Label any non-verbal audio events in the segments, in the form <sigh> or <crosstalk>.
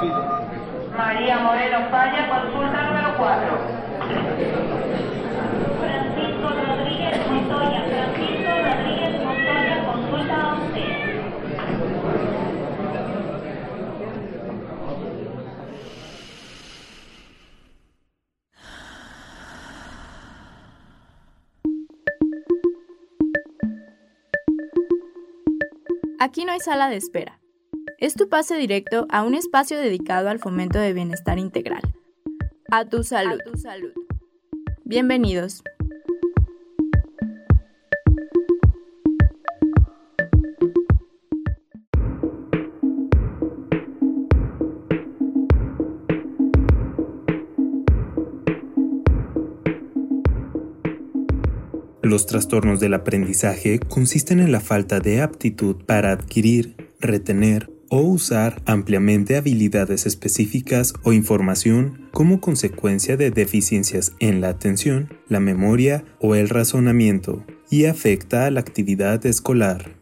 María Moreno Falla, consulta número 4. Francisco Rodríguez Montoya, Francisco Rodríguez Montoya, consulta 11. Aquí no hay sala de espera. Es tu pase directo a un espacio dedicado al fomento de bienestar integral. A tu salud. Bienvenidos. Los trastornos del aprendizaje consisten en la falta de aptitud para adquirir, retener o usar ampliamente habilidades específicas o información como consecuencia de deficiencias en la atención, la memoria o el razonamiento, y afecta a la actividad escolar.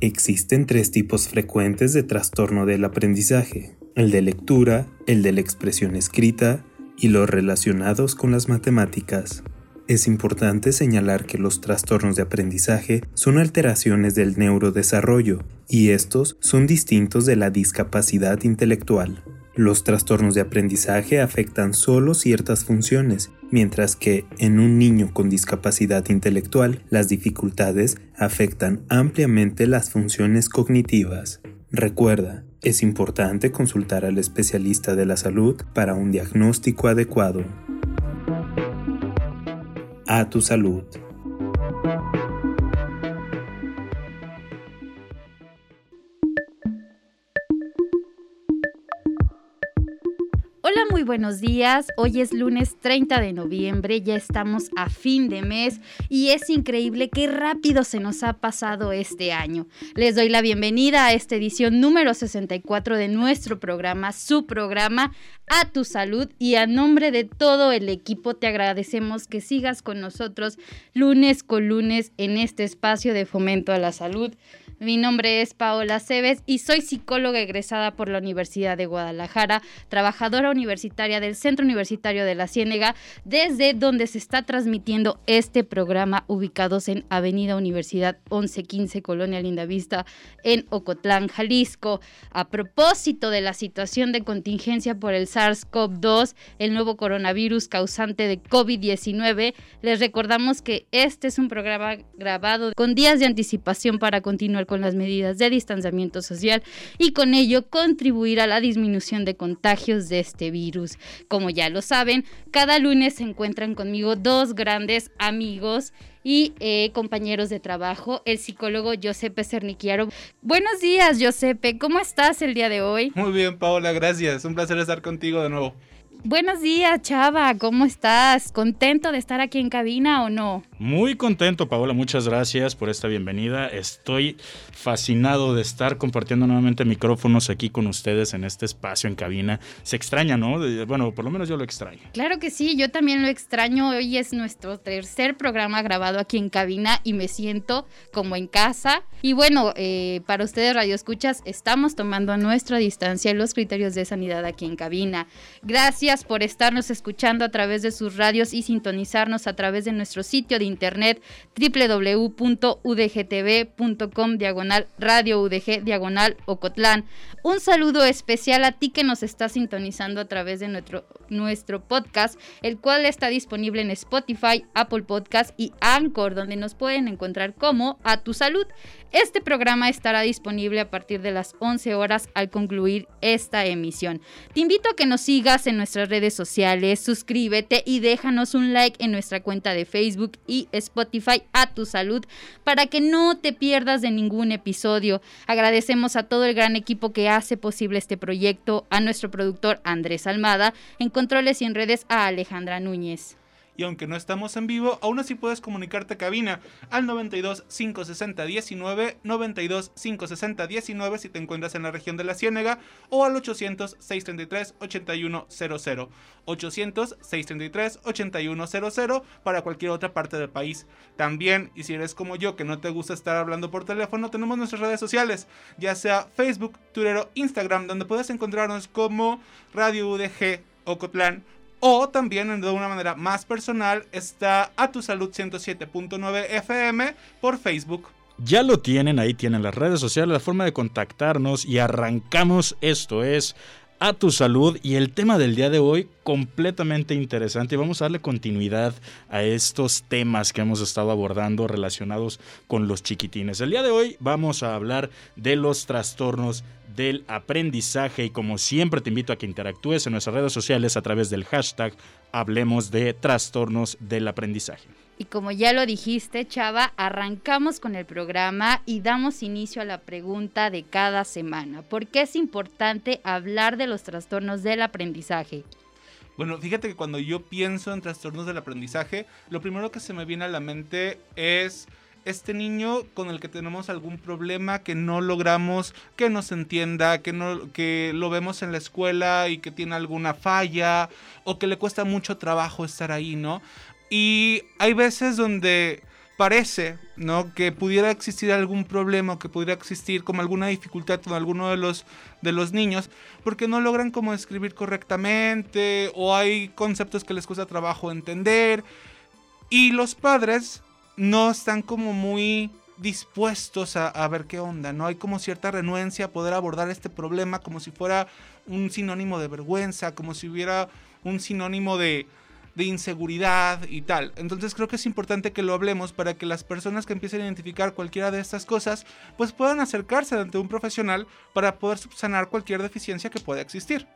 Existen tres tipos frecuentes de trastorno del aprendizaje, el de lectura, el de la expresión escrita y los relacionados con las matemáticas. Es importante señalar que los trastornos de aprendizaje son alteraciones del neurodesarrollo y estos son distintos de la discapacidad intelectual. Los trastornos de aprendizaje afectan solo ciertas funciones, mientras que en un niño con discapacidad intelectual las dificultades afectan ampliamente las funciones cognitivas. Recuerda, es importante consultar al especialista de la salud para un diagnóstico adecuado a tu salud. Hola, muy buenos días. Hoy es lunes 30 de noviembre, ya estamos a fin de mes y es increíble qué rápido se nos ha pasado este año. Les doy la bienvenida a esta edición número 64 de nuestro programa, su programa A tu salud y a nombre de todo el equipo te agradecemos que sigas con nosotros lunes con lunes en este espacio de fomento a la salud. Mi nombre es Paola Cebes y soy psicóloga egresada por la Universidad de Guadalajara, trabajadora universitaria del Centro Universitario de la Ciénega, desde donde se está transmitiendo este programa ubicados en Avenida Universidad 1115, Colonia Lindavista, en Ocotlán, Jalisco. A propósito de la situación de contingencia por el SARS-CoV-2, el nuevo coronavirus causante de COVID-19, les recordamos que este es un programa grabado con días de anticipación para continuar con las medidas de distanciamiento social y con ello contribuir a la disminución de contagios de este virus. Como ya lo saben, cada lunes se encuentran conmigo dos grandes amigos y eh, compañeros de trabajo, el psicólogo Giuseppe Cernichiaro. Buenos días, Giuseppe, ¿cómo estás el día de hoy? Muy bien, Paola, gracias. Un placer estar contigo de nuevo. Buenos días, Chava, ¿cómo estás? ¿Contento de estar aquí en cabina o no? Muy contento, Paola, muchas gracias por esta bienvenida. Estoy fascinado de estar compartiendo nuevamente micrófonos aquí con ustedes en este espacio en cabina. Se extraña, ¿no? Bueno, por lo menos yo lo extraño. Claro que sí, yo también lo extraño. Hoy es nuestro tercer programa grabado aquí en cabina y me siento como en casa. Y bueno, eh, para ustedes, Radio Escuchas, estamos tomando a nuestra distancia los criterios de sanidad aquí en cabina. Gracias por estarnos escuchando a través de sus radios y sintonizarnos a través de nuestro sitio de internet www.udgtv.com diagonal radio udg diagonal ocotlán. Un saludo especial a ti que nos está sintonizando a través de nuestro, nuestro podcast, el cual está disponible en Spotify, Apple Podcast y Anchor, donde nos pueden encontrar como A Tu Salud. Este programa estará disponible a partir de las 11 horas al concluir esta emisión. Te invito a que nos sigas en nuestras redes sociales, suscríbete y déjanos un like en nuestra cuenta de Facebook y Spotify a tu salud para que no te pierdas de ningún episodio. Agradecemos a todo el gran equipo que hace posible este proyecto, a nuestro productor Andrés Almada, en controles y en redes a Alejandra Núñez. Y aunque no estamos en vivo, aún así puedes comunicarte a cabina al 92 560 19, 92 560 19 si te encuentras en la región de la Ciénega o al 800 633 8100. 800 633 8100 para cualquier otra parte del país. También, y si eres como yo que no te gusta estar hablando por teléfono, tenemos nuestras redes sociales, ya sea Facebook, Twitter o Instagram, donde puedes encontrarnos como Radio UDG Ocotlán o también de una manera más personal está a tu salud 107.9 FM por Facebook. Ya lo tienen, ahí tienen las redes sociales, la forma de contactarnos y arrancamos. Esto es a tu salud y el tema del día de hoy completamente interesante y vamos a darle continuidad a estos temas que hemos estado abordando relacionados con los chiquitines. El día de hoy vamos a hablar de los trastornos del aprendizaje y como siempre te invito a que interactúes en nuestras redes sociales a través del hashtag Hablemos de trastornos del aprendizaje. Y como ya lo dijiste, Chava, arrancamos con el programa y damos inicio a la pregunta de cada semana. ¿Por qué es importante hablar de los trastornos del aprendizaje? Bueno, fíjate que cuando yo pienso en trastornos del aprendizaje, lo primero que se me viene a la mente es este niño con el que tenemos algún problema que no logramos que nos entienda, que no que lo vemos en la escuela y que tiene alguna falla o que le cuesta mucho trabajo estar ahí, ¿no? Y hay veces donde parece, ¿no? Que pudiera existir algún problema, que pudiera existir como alguna dificultad con alguno de los, de los niños, porque no logran como escribir correctamente, o hay conceptos que les cuesta trabajo entender, y los padres no están como muy dispuestos a, ver qué onda, ¿no? Hay como cierta renuencia a poder abordar este problema como si fuera un sinónimo de vergüenza, como si hubiera un sinónimo de, de inseguridad y tal. Entonces creo que es importante que lo hablemos para que las personas que empiecen a identificar cualquiera de estas cosas, pues puedan acercarse ante un profesional para poder subsanar cualquier deficiencia que pueda existir.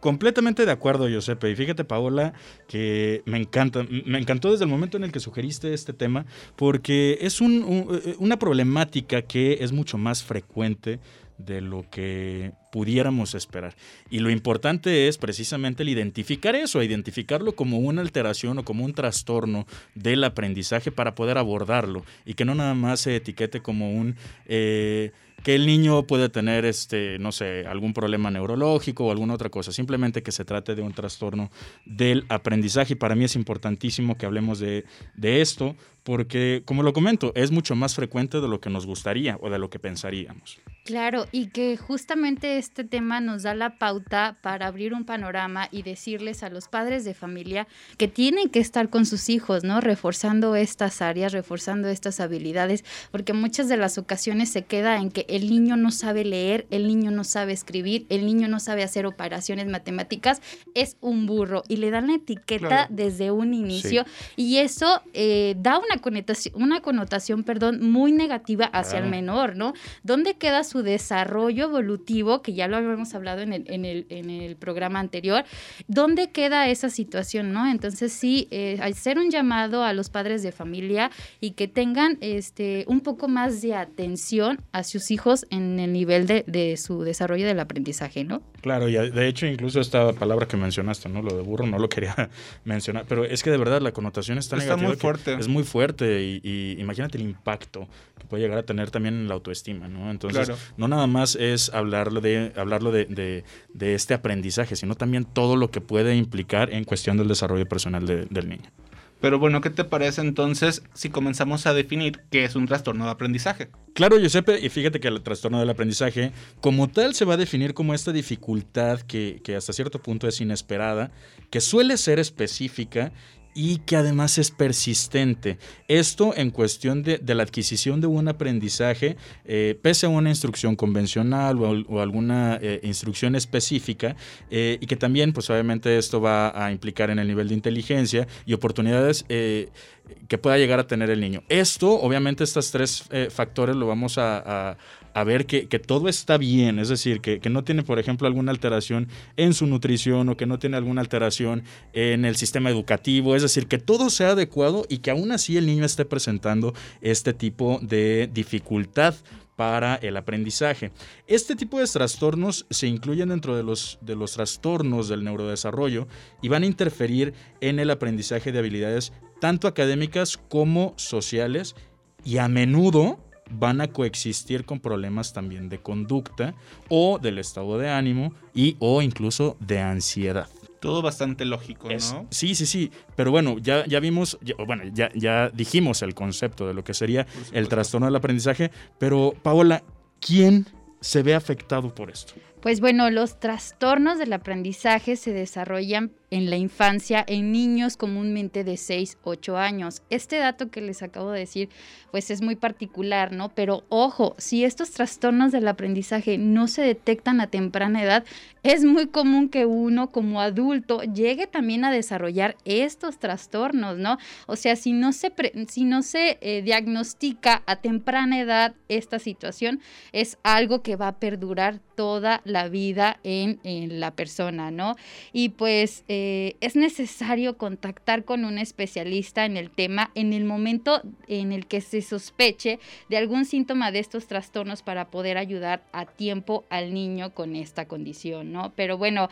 Completamente de acuerdo, Giuseppe. Y fíjate, Paola, que me encanta, me encantó desde el momento en el que sugeriste este tema, porque es un, una problemática que es mucho más frecuente de lo que pudiéramos esperar. Y lo importante es precisamente el identificar eso, identificarlo como una alteración o como un trastorno del aprendizaje para poder abordarlo y que no nada más se etiquete como un... Eh, que el niño puede tener, este, no sé, algún problema neurológico o alguna otra cosa, simplemente que se trate de un trastorno del aprendizaje. Y para mí es importantísimo que hablemos de, de esto, porque, como lo comento, es mucho más frecuente de lo que nos gustaría o de lo que pensaríamos. Claro, y que justamente este tema nos da la pauta para abrir un panorama y decirles a los padres de familia que tienen que estar con sus hijos, ¿no? Reforzando estas áreas, reforzando estas habilidades, porque muchas de las ocasiones se queda en que el niño no sabe leer, el niño no sabe escribir, el niño no sabe hacer operaciones matemáticas, es un burro y le dan la etiqueta claro. desde un inicio sí. y eso eh, da una connotación, una connotación, perdón, muy negativa hacia claro. el menor, ¿no? ¿Dónde queda su desarrollo evolutivo, que ya lo habíamos hablado en el, en el, en el programa anterior, ¿dónde queda esa situación, no? Entonces sí, eh, hacer un llamado a los padres de familia y que tengan este, un poco más de atención a sus hijos en el nivel de, de su desarrollo del aprendizaje, ¿no? Claro, y de hecho incluso esta palabra que mencionaste, ¿no? Lo de burro no lo quería <laughs> mencionar, pero es que de verdad la connotación está, está negativa. muy fuerte. Es muy fuerte y, y, imagínate el impacto que puede llegar a tener también en la autoestima, ¿no? Entonces, claro. no nada más es hablarlo de, hablarlo de, de, de, este aprendizaje, sino también todo lo que puede implicar en cuestión del desarrollo personal de, del niño. Pero bueno, ¿qué te parece entonces si comenzamos a definir qué es un trastorno de aprendizaje? Claro, Giuseppe, y fíjate que el trastorno del aprendizaje como tal se va a definir como esta dificultad que, que hasta cierto punto es inesperada, que suele ser específica y que además es persistente. Esto en cuestión de, la adquisición de un aprendizaje, eh, pese a una instrucción convencional o, alguna eh, instrucción específica, eh, y que también, pues obviamente esto va a implicar en el nivel de inteligencia y oportunidades que pueda llegar a tener el niño. Esto, obviamente, estos tres eh, factores lo vamos a, ver que, que, todo está bien, es decir, que, que, no tiene, por ejemplo, alguna alteración en su nutrición o que no tiene alguna alteración en el sistema educativo, es decir, que todo sea adecuado y que aún así el niño esté presentando este tipo de dificultad para el aprendizaje. Este tipo de trastornos se incluyen dentro de los, de los trastornos del neurodesarrollo y van a interferir en el aprendizaje de habilidades tanto académicas como sociales y a menudo van a coexistir con problemas también de conducta o del estado de ánimo y o incluso de ansiedad. Todo bastante lógico, Es- ¿no? sí, sí, sí. Pero bueno, ya, ya vimos, ya- bueno, ya, ya dijimos el concepto de lo que sería el trastorno del aprendizaje. Pero, Paola, ¿quién se ve afectado por esto? Pues bueno, los trastornos del aprendizaje se desarrollan en la infancia en niños comúnmente de 6, 8 años. Este dato que les acabo de decir, pues es muy particular, ¿no? Pero ojo, si estos trastornos del aprendizaje no se detectan a temprana edad, es muy común que uno como adulto llegue también a desarrollar estos trastornos, ¿no? O sea, si no se, si no se eh, diagnostica a temprana edad esta situación, es algo que va a perdurar toda la vida en, en la persona, ¿no? Y pues eh, es necesario contactar con un especialista en el tema en el momento en el que se sospeche de algún síntoma de estos trastornos para poder ayudar a tiempo al niño con esta condición, ¿no? Pero bueno,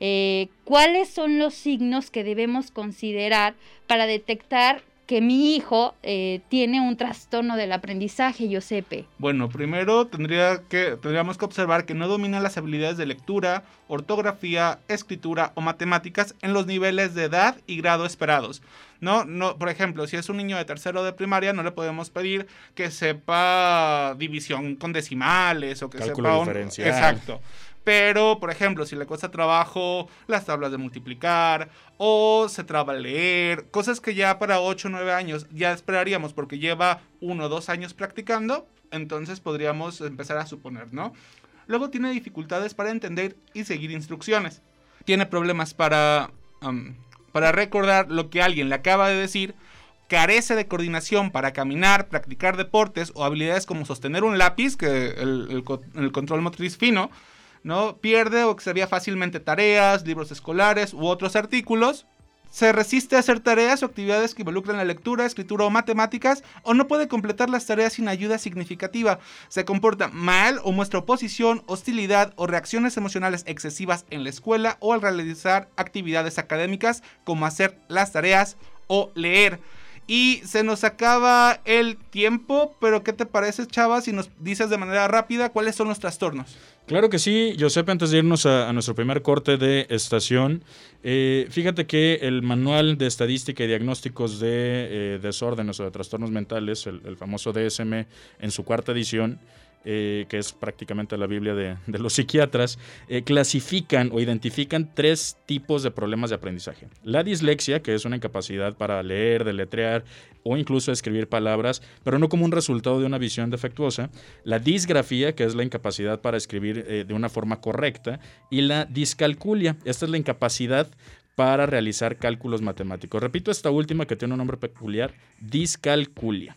eh, ¿cuáles son los signos que debemos considerar para detectar que mi hijo eh, tiene un trastorno del aprendizaje, Josepe? Bueno, primero tendría que, tendríamos que observar que no domina las habilidades de lectura, ortografía, escritura o matemáticas en los niveles de edad y grado esperados. No, no, por ejemplo, si es un niño de tercero de primaria, no le podemos pedir que sepa división con decimales o que Cálculo sepa un- diferencial. Exacto. Pero, por ejemplo, si le cuesta trabajo las tablas de multiplicar o se traba leer, cosas que ya para 8 o 9 años ya esperaríamos porque lleva 1 o 2 años practicando, entonces podríamos empezar a suponer, ¿no? Luego tiene dificultades para entender y seguir instrucciones. Tiene problemas para, para recordar lo que alguien le acaba de decir. Carece de coordinación para caminar, practicar deportes o habilidades como sostener un lápiz, que el, el control motriz fino, ¿no? Pierde o extravía fácilmente tareas, libros escolares u otros artículos. Se resiste a hacer tareas o actividades que involucran la lectura, escritura o matemáticas, o no puede completar las tareas sin ayuda significativa. Se comporta mal o muestra oposición, hostilidad o reacciones emocionales excesivas en la escuela o al realizar actividades académicas como hacer las tareas o leer. Y se nos acaba el tiempo, pero ¿qué te parece, Chava, si nos dices de manera rápida cuáles son los trastornos? Claro que sí, Giuseppe, antes de irnos a, a nuestro primer corte de estación, eh, fíjate que el Manual de Estadística y Diagnósticos de eh, Desórdenes o de Trastornos Mentales, el, el famoso DSM, en su cuarta edición, eh, que es prácticamente la Biblia de, los psiquiatras, eh, clasifican o identifican tres tipos de problemas de aprendizaje. La dislexia, que es una incapacidad para leer, deletrear o incluso escribir palabras, pero no como un resultado de una visión defectuosa. La disgrafía, que es la incapacidad para escribir eh, de una forma correcta. Y la discalculia, esta es la incapacidad para realizar cálculos matemáticos. Repito esta última que tiene un nombre peculiar, discalculia.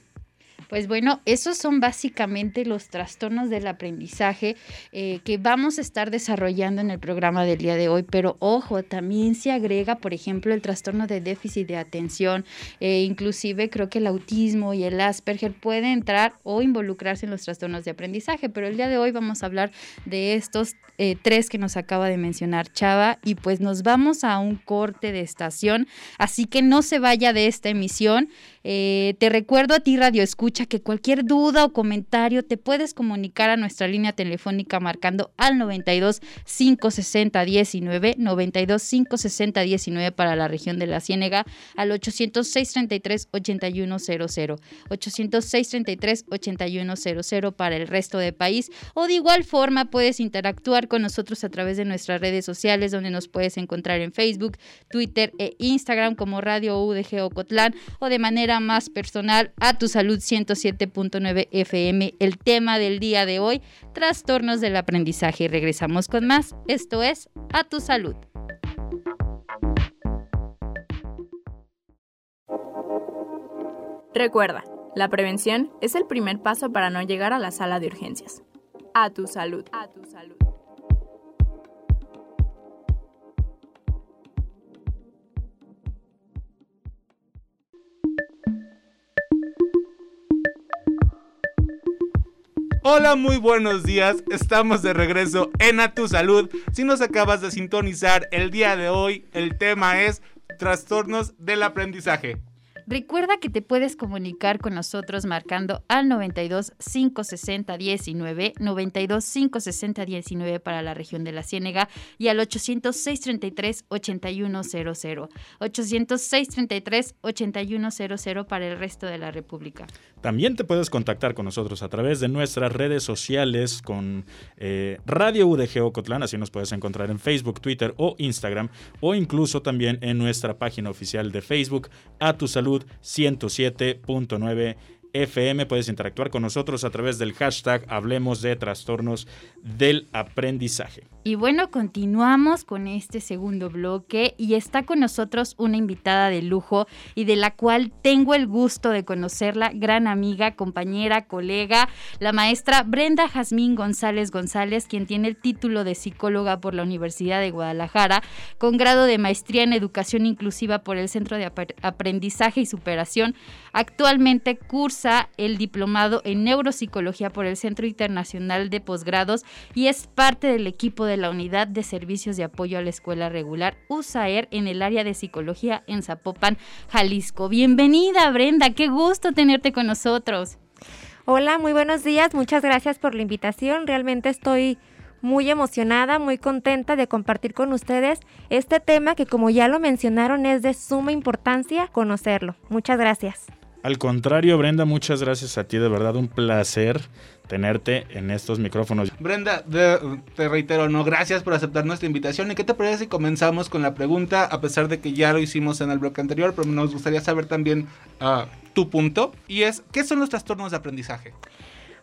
Pues bueno, esos son básicamente los trastornos del aprendizaje eh, que vamos a estar desarrollando en el programa del día de hoy, pero ojo, también se agrega, por ejemplo, el trastorno de déficit de atención, eh, inclusive creo que el autismo y el Asperger pueden entrar o involucrarse en los trastornos de aprendizaje, pero el día de hoy vamos a hablar de estos eh, tres que nos acaba de mencionar Chava. Y pues nos vamos a un corte de estación, así que no se vaya de esta emisión. Eh, te recuerdo a ti, Radio Escucha, que cualquier duda o comentario te puedes comunicar a nuestra línea telefónica marcando al 92 560 19, 92 560 19 para la región de la Ciénega, al 800 633 8100, 800 633 8100 para el resto del país. O de igual forma puedes interactuar con nosotros a través de nuestras redes sociales, donde nos puedes encontrar en Facebook, Twitter e Instagram como Radio UDG Ocotlán o de manera más personal a tu salud 107.9 FM. El tema del día de hoy, trastornos del aprendizaje. Regresamos con más. Esto es A tu salud. Recuerda, la prevención es el primer paso para no llegar a la sala de urgencias. A tu salud. A tu salud. Hola, muy buenos días. Estamos de regreso en A Tu Salud. Si nos acabas de sintonizar el día de hoy, el tema es trastornos del aprendizaje. Recuerda que te puedes comunicar con nosotros marcando al 92 560 19, 92 560 19 para la región de la Ciénega y al 800 633 8100, 800 633 8100 para el resto de la República. También te puedes contactar con nosotros a través de nuestras redes sociales con eh, Radio UDG Ocotlán, así nos puedes encontrar en Facebook, Twitter o Instagram, o incluso también en nuestra página oficial de Facebook, A Tu Salud 107.9 FM. Puedes interactuar con nosotros a través del hashtag Hablemos de Trastornos del Aprendizaje. Y bueno, continuamos con este segundo bloque y está con nosotros una invitada de lujo y de la cual tengo el gusto de conocerla, gran amiga, compañera, colega, la maestra Brenda Jazmín González González, quien tiene el título de psicóloga por la Universidad de Guadalajara, con grado de maestría en educación inclusiva por el Centro de Aprendizaje y Superación. Actualmente cursa el diplomado en neuropsicología por el Centro Internacional de Posgrados y es parte del equipo de la Unidad de Servicios de Apoyo a la Escuela Regular USAER en el área de psicología en Zapopan, Jalisco. Bienvenida, Brenda, qué gusto tenerte con nosotros. Hola, muy buenos días, muchas gracias por la invitación. Realmente estoy muy emocionada, muy contenta de compartir con ustedes este tema que como ya lo mencionaron es de suma importancia conocerlo. Muchas gracias. Al contrario, Brenda, muchas gracias a ti, de verdad un placer tenerte en estos micrófonos. Brenda, te reitero, no, gracias por aceptar nuestra invitación. ¿Y qué te parece si comenzamos con la pregunta, a pesar de que ya lo hicimos en el bloque anterior, pero nos gustaría saber también uh, tu punto, y es, ¿qué son los trastornos de aprendizaje?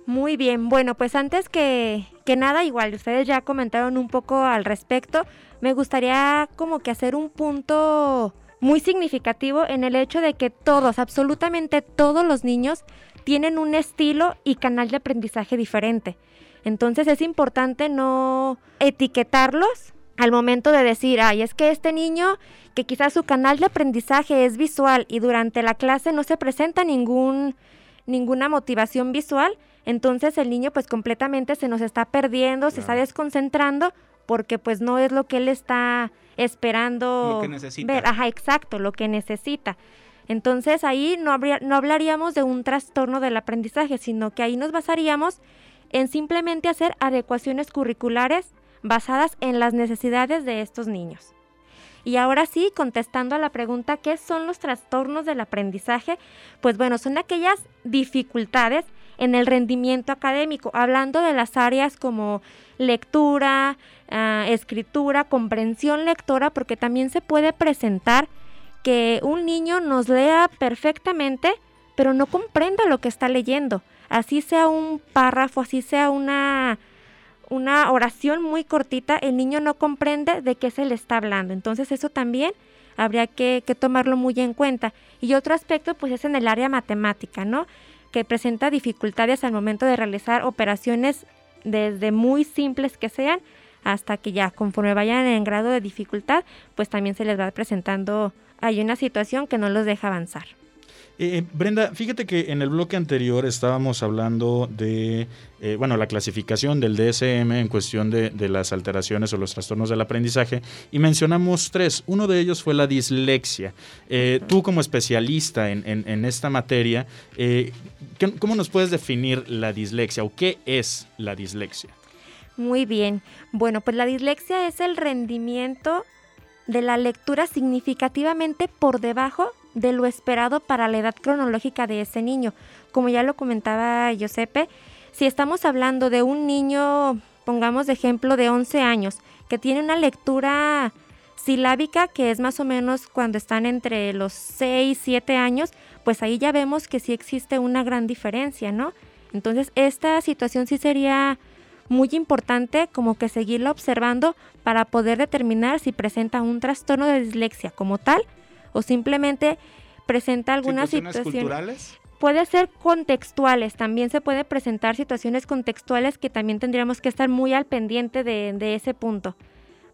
Muy bien, bueno, pues antes que, que nada, igual ustedes ya comentaron un poco al respecto, me gustaría como que hacer un punto muy significativo en el hecho de que todos, absolutamente todos los niños tienen un estilo y canal de aprendizaje diferente. Entonces es importante no etiquetarlos al momento de decir, ay, es que este niño que quizás su canal de aprendizaje es visual y durante la clase no se presenta ningún, ninguna motivación visual, entonces el niño pues completamente se nos está perdiendo, se está desconcentrando porque pues no es lo que él está esperando lo que necesita. ver. Ajá, exacto, lo que necesita. Entonces ahí no, habría, no hablaríamos de un trastorno del aprendizaje, sino que ahí nos basaríamos en simplemente hacer adecuaciones curriculares basadas en las necesidades de estos niños. Y ahora sí, contestando a la pregunta, ¿qué son los trastornos del aprendizaje? Pues bueno, son aquellas dificultades en el rendimiento académico, hablando de las áreas como lectura, ah, escritura, comprensión lectora, porque también se puede presentar que un niño nos lea perfectamente, pero no comprenda lo que está leyendo. Así sea un párrafo, así sea una, una oración muy cortita, el niño no comprende de qué se le está hablando. Entonces eso también habría que, tomarlo muy en cuenta. Y otro aspecto pues es en el área matemática, ¿no? Que presenta dificultades al momento de realizar operaciones desde muy simples que sean hasta que ya conforme vayan en grado de dificultad, pues también se les va presentando hay una situación que no los deja avanzar. Eh, eh, Brenda, fíjate que en el bloque anterior estábamos hablando de, eh, bueno, la clasificación del DSM en cuestión de, las alteraciones o los trastornos del aprendizaje y mencionamos tres. Uno de ellos fue la dislexia. tú como especialista en, esta materia, ¿cómo nos puedes definir la dislexia o qué es la dislexia? Muy bien. Bueno, pues la dislexia es el rendimiento de la lectura significativamente por debajo de lo esperado para la edad cronológica de ese niño. Como ya lo comentaba Giuseppe, si estamos hablando de un niño, pongamos de ejemplo, de 11 años, que tiene una lectura silábica, que es más o menos cuando están entre los 6, 7 años, pues ahí ya vemos que sí existe una gran diferencia, ¿no? Entonces, esta situación sí sería muy importante como que seguirla observando para poder determinar si presenta un trastorno de dislexia como tal o simplemente presenta alguna situación. culturales? Puede ser contextuales, también se puede presentar situaciones contextuales que también tendríamos que estar muy al pendiente de, de ese punto,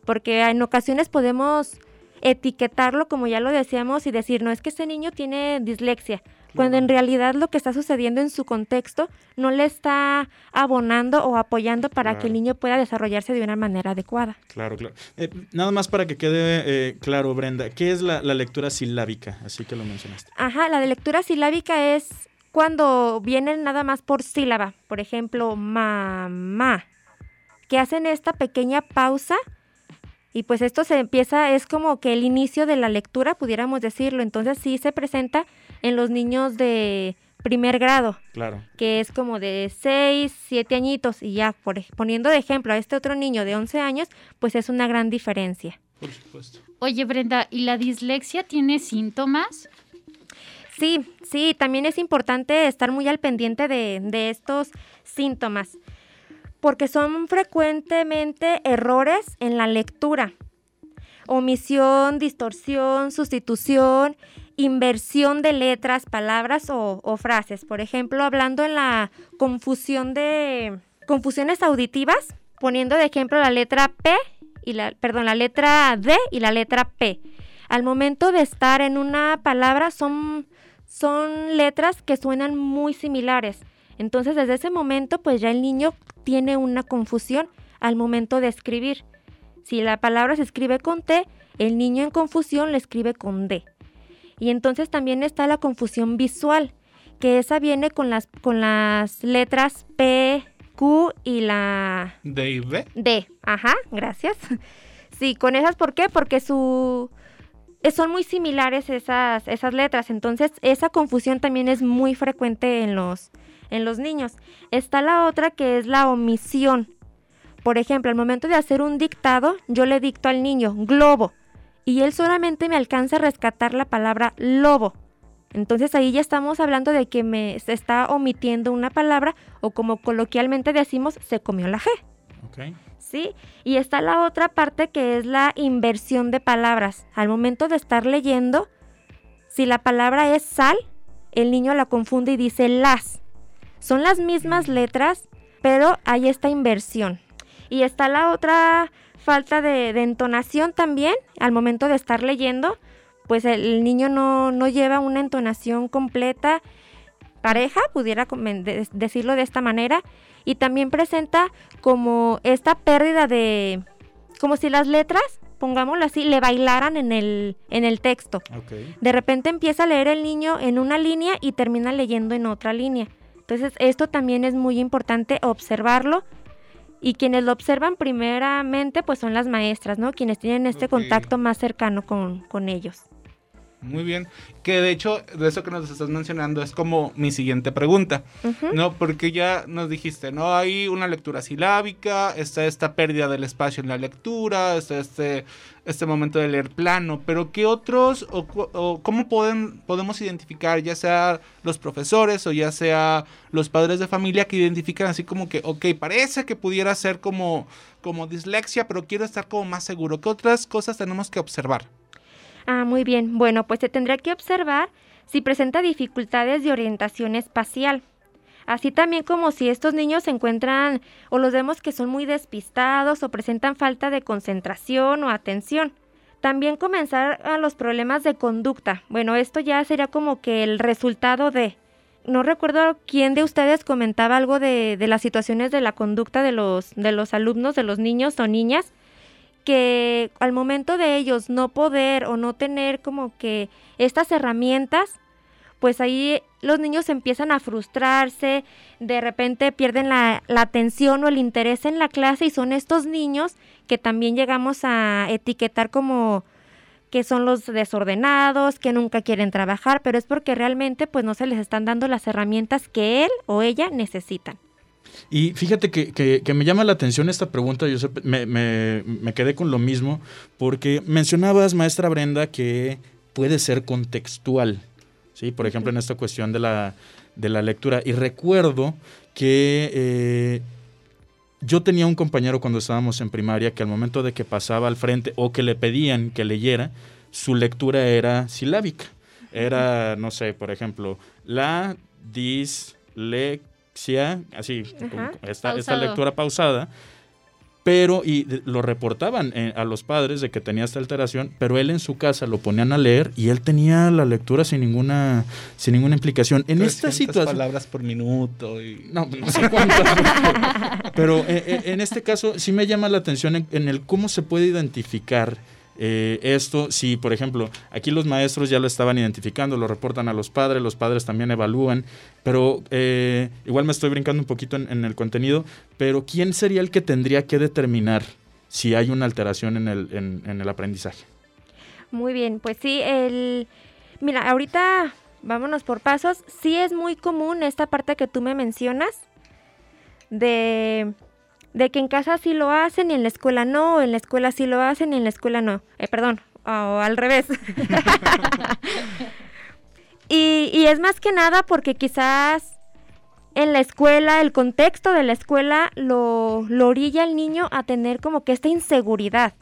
porque en ocasiones podemos etiquetarlo, como ya lo decíamos, y decir, no, es que ese niño tiene dislexia. Cuando en realidad lo que está sucediendo en su contexto no le está abonando o apoyando para que el niño pueda desarrollarse de una manera adecuada. Claro, claro. Eh, nada más para que quede eh, claro, Brenda, ¿qué es la, la lectura silábica? Así que lo mencionaste. Ajá, la de lectura silábica es cuando vienen nada más por sílaba, por ejemplo, mamá, que hacen esta pequeña pausa y pues esto se empieza, es como que el inicio de la lectura, pudiéramos decirlo, entonces sí se presenta en los niños de primer grado, Claro. que es como de 6, 7 añitos y ya, por, poniendo de ejemplo a este otro niño de 11 años, pues es una gran diferencia. Por supuesto. Oye, Brenda, ¿y la dislexia tiene síntomas? Sí, sí, también es importante estar muy al pendiente de, de estos síntomas, porque son frecuentemente errores en la lectura. Omisión, distorsión, sustitución, inversión de letras, palabras o, frases. Por ejemplo, hablando en la confusión de confusiones auditivas, poniendo de ejemplo la letra P y la, perdón, la letra D y la letra P. Al momento de estar en una palabra son, son letras que suenan muy similares. Entonces, desde ese momento, pues ya el niño tiene una confusión al momento de escribir. Si la palabra se escribe con T, el niño en confusión le escribe con D. Y entonces también está la confusión visual, que esa viene con las, con las letras P, Q y la ¿De y B? D. Ajá, gracias. Sí, con esas, ¿por qué? Porque su eh, son muy similares esas, esas letras, entonces esa confusión también es muy frecuente en los, en los niños. Está la otra que es la omisión. Por ejemplo, al momento de hacer un dictado, yo le dicto al niño globo y él solamente me alcanza a rescatar la palabra lobo. Entonces ahí ya estamos hablando de que me se está omitiendo una palabra o como coloquialmente decimos, se comió la G. Ok. ¿sí? Y está la otra parte que es la inversión de palabras. Al momento de estar leyendo, si la palabra es sal, el niño la confunde y dice las. Son las mismas letras, pero hay esta inversión. Y está la otra falta de, de entonación también, al momento de estar leyendo, pues el, el niño no, no lleva una entonación completa, pareja, pudiera de- decirlo de esta manera, y también presenta como esta pérdida de, como si las letras, pongámoslo así, le bailaran en el, en el texto. De repente empieza a leer el niño en una línea y termina leyendo en otra línea. Entonces esto también es muy importante observarlo y quienes lo observan primeramente pues son las maestras, ¿no? Quienes tienen este contacto más cercano con, con ellos. Muy bien. Que de hecho, de eso que nos estás mencionando es como mi siguiente pregunta. No, porque ya nos dijiste, ¿no? Hay una lectura silábica, está esta pérdida del espacio en la lectura, está este, este momento de leer plano, pero ¿qué otros o cómo pueden, podemos identificar, ya sea los profesores o ya sea los padres de familia que identifican así como que, ok, parece que pudiera ser como, como dislexia, pero quiero estar como más seguro? ¿Qué otras cosas tenemos que observar? Ah, muy bien. Bueno, pues se tendrá que observar si presenta dificultades de orientación espacial. Así también como si estos niños se encuentran o los vemos que son muy despistados o presentan falta de concentración o atención. También comenzar a los problemas de conducta. Bueno, esto ya sería como que el resultado de... No recuerdo quién de ustedes comentaba algo de, de las situaciones de la conducta de los, de los alumnos, de los niños o niñas, que al momento de ellos no poder o no tener como que estas herramientas, pues ahí los niños empiezan a frustrarse, de repente pierden la, la atención o el interés en la clase y son estos niños que también llegamos a etiquetar como que son los desordenados, que nunca quieren trabajar, pero es porque realmente pues no se les están dando las herramientas que él o ella necesitan. Y fíjate que, que- que me llama la atención esta pregunta, yo me, me- me quedé con lo mismo, porque mencionabas, maestra Brenda, que puede ser contextual, ¿sí? Por ejemplo, en esta cuestión de la, de la lectura. Y recuerdo que eh, yo tenía un compañero cuando estábamos en primaria que al momento de que pasaba al frente o que le pedían que leyera, su lectura era silábica. Era, no sé, por ejemplo, la dislexia, así, Ajá. esta, esta lectura pausada. pero y lo reportaban eh, a los padres de que tenía esta alteración, pero él en su casa lo ponían a leer y él tenía la lectura sin ninguna sin ninguna implicación. En esta 300 situación palabras por minuto y... no, no sé cuántas. Pero <laughs> eh, eh, en este caso sí me llama la atención en, en el cómo se puede identificar eh, esto. Si, por ejemplo, aquí los maestros ya lo estaban identificando, lo reportan a los padres, los padres también evalúan, pero eh, igual me estoy brincando un poquito en, el contenido, pero ¿quién sería el que tendría que determinar si hay una alteración en el, en el aprendizaje? Muy bien, pues sí, el... Mira, ahorita vámonos por pasos. Sí es muy común esta parte que tú me mencionas de, de que en casa sí lo hacen y en la escuela no, o en la escuela sí lo hacen y en la escuela no. Eh, perdón, o al revés. <laughs> y, y es más que nada porque quizás en la escuela, el contexto de la escuela lo, lo orilla al niño a tener como que esta inseguridad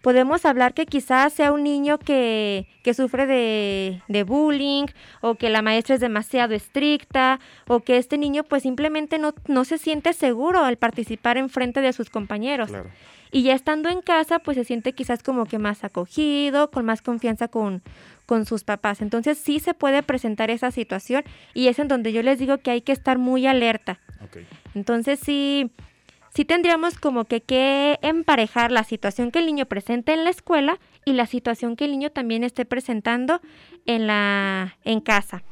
podemos hablar que quizás sea un niño que, que sufre de, de bullying o que la maestra es demasiado estricta o que este niño pues simplemente no, no se siente seguro al participar en frente de sus compañeros. Claro. Y ya estando en casa pues se siente quizás como que más acogido, con más confianza con, con sus papás. Entonces sí se puede presentar esa situación y es en donde yo les digo que hay que estar muy alerta. Entonces sí, sí tendríamos como que que emparejar la situación que el niño presenta en la escuela y la situación que el niño también esté presentando en la en casa.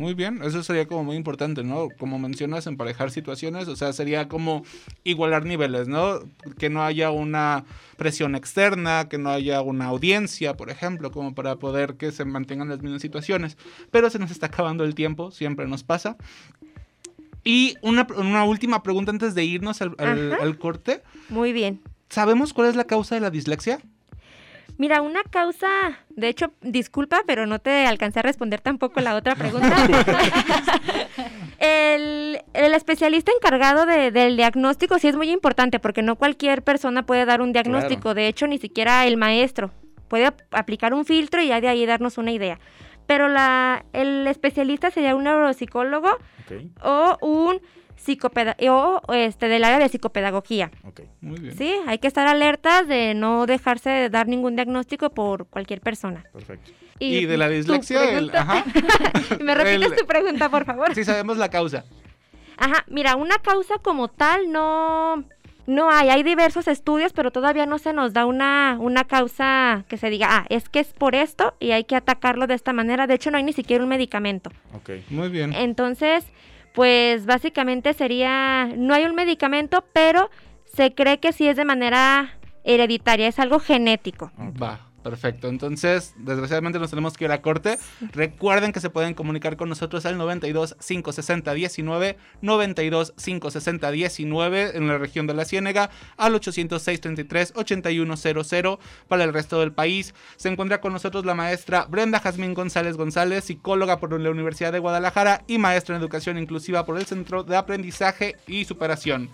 Muy bien, eso sería como muy importante, ¿no? Como mencionas, emparejar situaciones, o sea, sería como igualar niveles, ¿no? Que no haya una presión externa, que no haya una audiencia, por ejemplo, como para poder que se mantengan las mismas situaciones. Pero se nos está acabando el tiempo, siempre nos pasa. Y una, una última pregunta antes de irnos al, al- al corte. Muy bien. ¿Sabemos cuál es la causa de la dislexia? Mira, una causa, de hecho, disculpa, pero no te alcancé a responder tampoco la otra pregunta. <laughs> el, el especialista encargado de- del diagnóstico sí es muy importante porque no cualquier persona puede dar un diagnóstico, de hecho, ni siquiera el maestro puede ap- aplicar un filtro y ya de ahí darnos una idea. Pero la, el especialista sería un neuropsicólogo o un o este del área de psicopedagogía. Ok. Muy bien. Sí, hay que estar alertas de no dejarse de dar ningún diagnóstico por cualquier persona. Perfecto. Y, de la dislexia, el- ajá. <laughs> ¿Me repites el- tu pregunta, por favor? Sí sabemos la causa. Ajá, mira, una causa como tal no, no hay. Hay diversos estudios, pero todavía no se nos da una, una causa que se diga, ah, es que es por esto y hay que atacarlo de esta manera. De hecho, no hay ni siquiera un medicamento. Ok. Muy bien. Entonces, pues básicamente sería, no hay un medicamento, pero se cree que sí es de manera hereditaria, es algo genético. Va, perfecto. Entonces, desgraciadamente nos tenemos que ir a corte. Recuerden que se pueden comunicar con nosotros al 92 560 19, 92 560 19 en la región de la Ciénega, al 806 33 8100 para el resto del país. Se encuentra con nosotros la maestra Brenda Jazmín González González, psicóloga por la Universidad de Guadalajara y maestra en educación inclusiva por el Centro de Aprendizaje y Superación.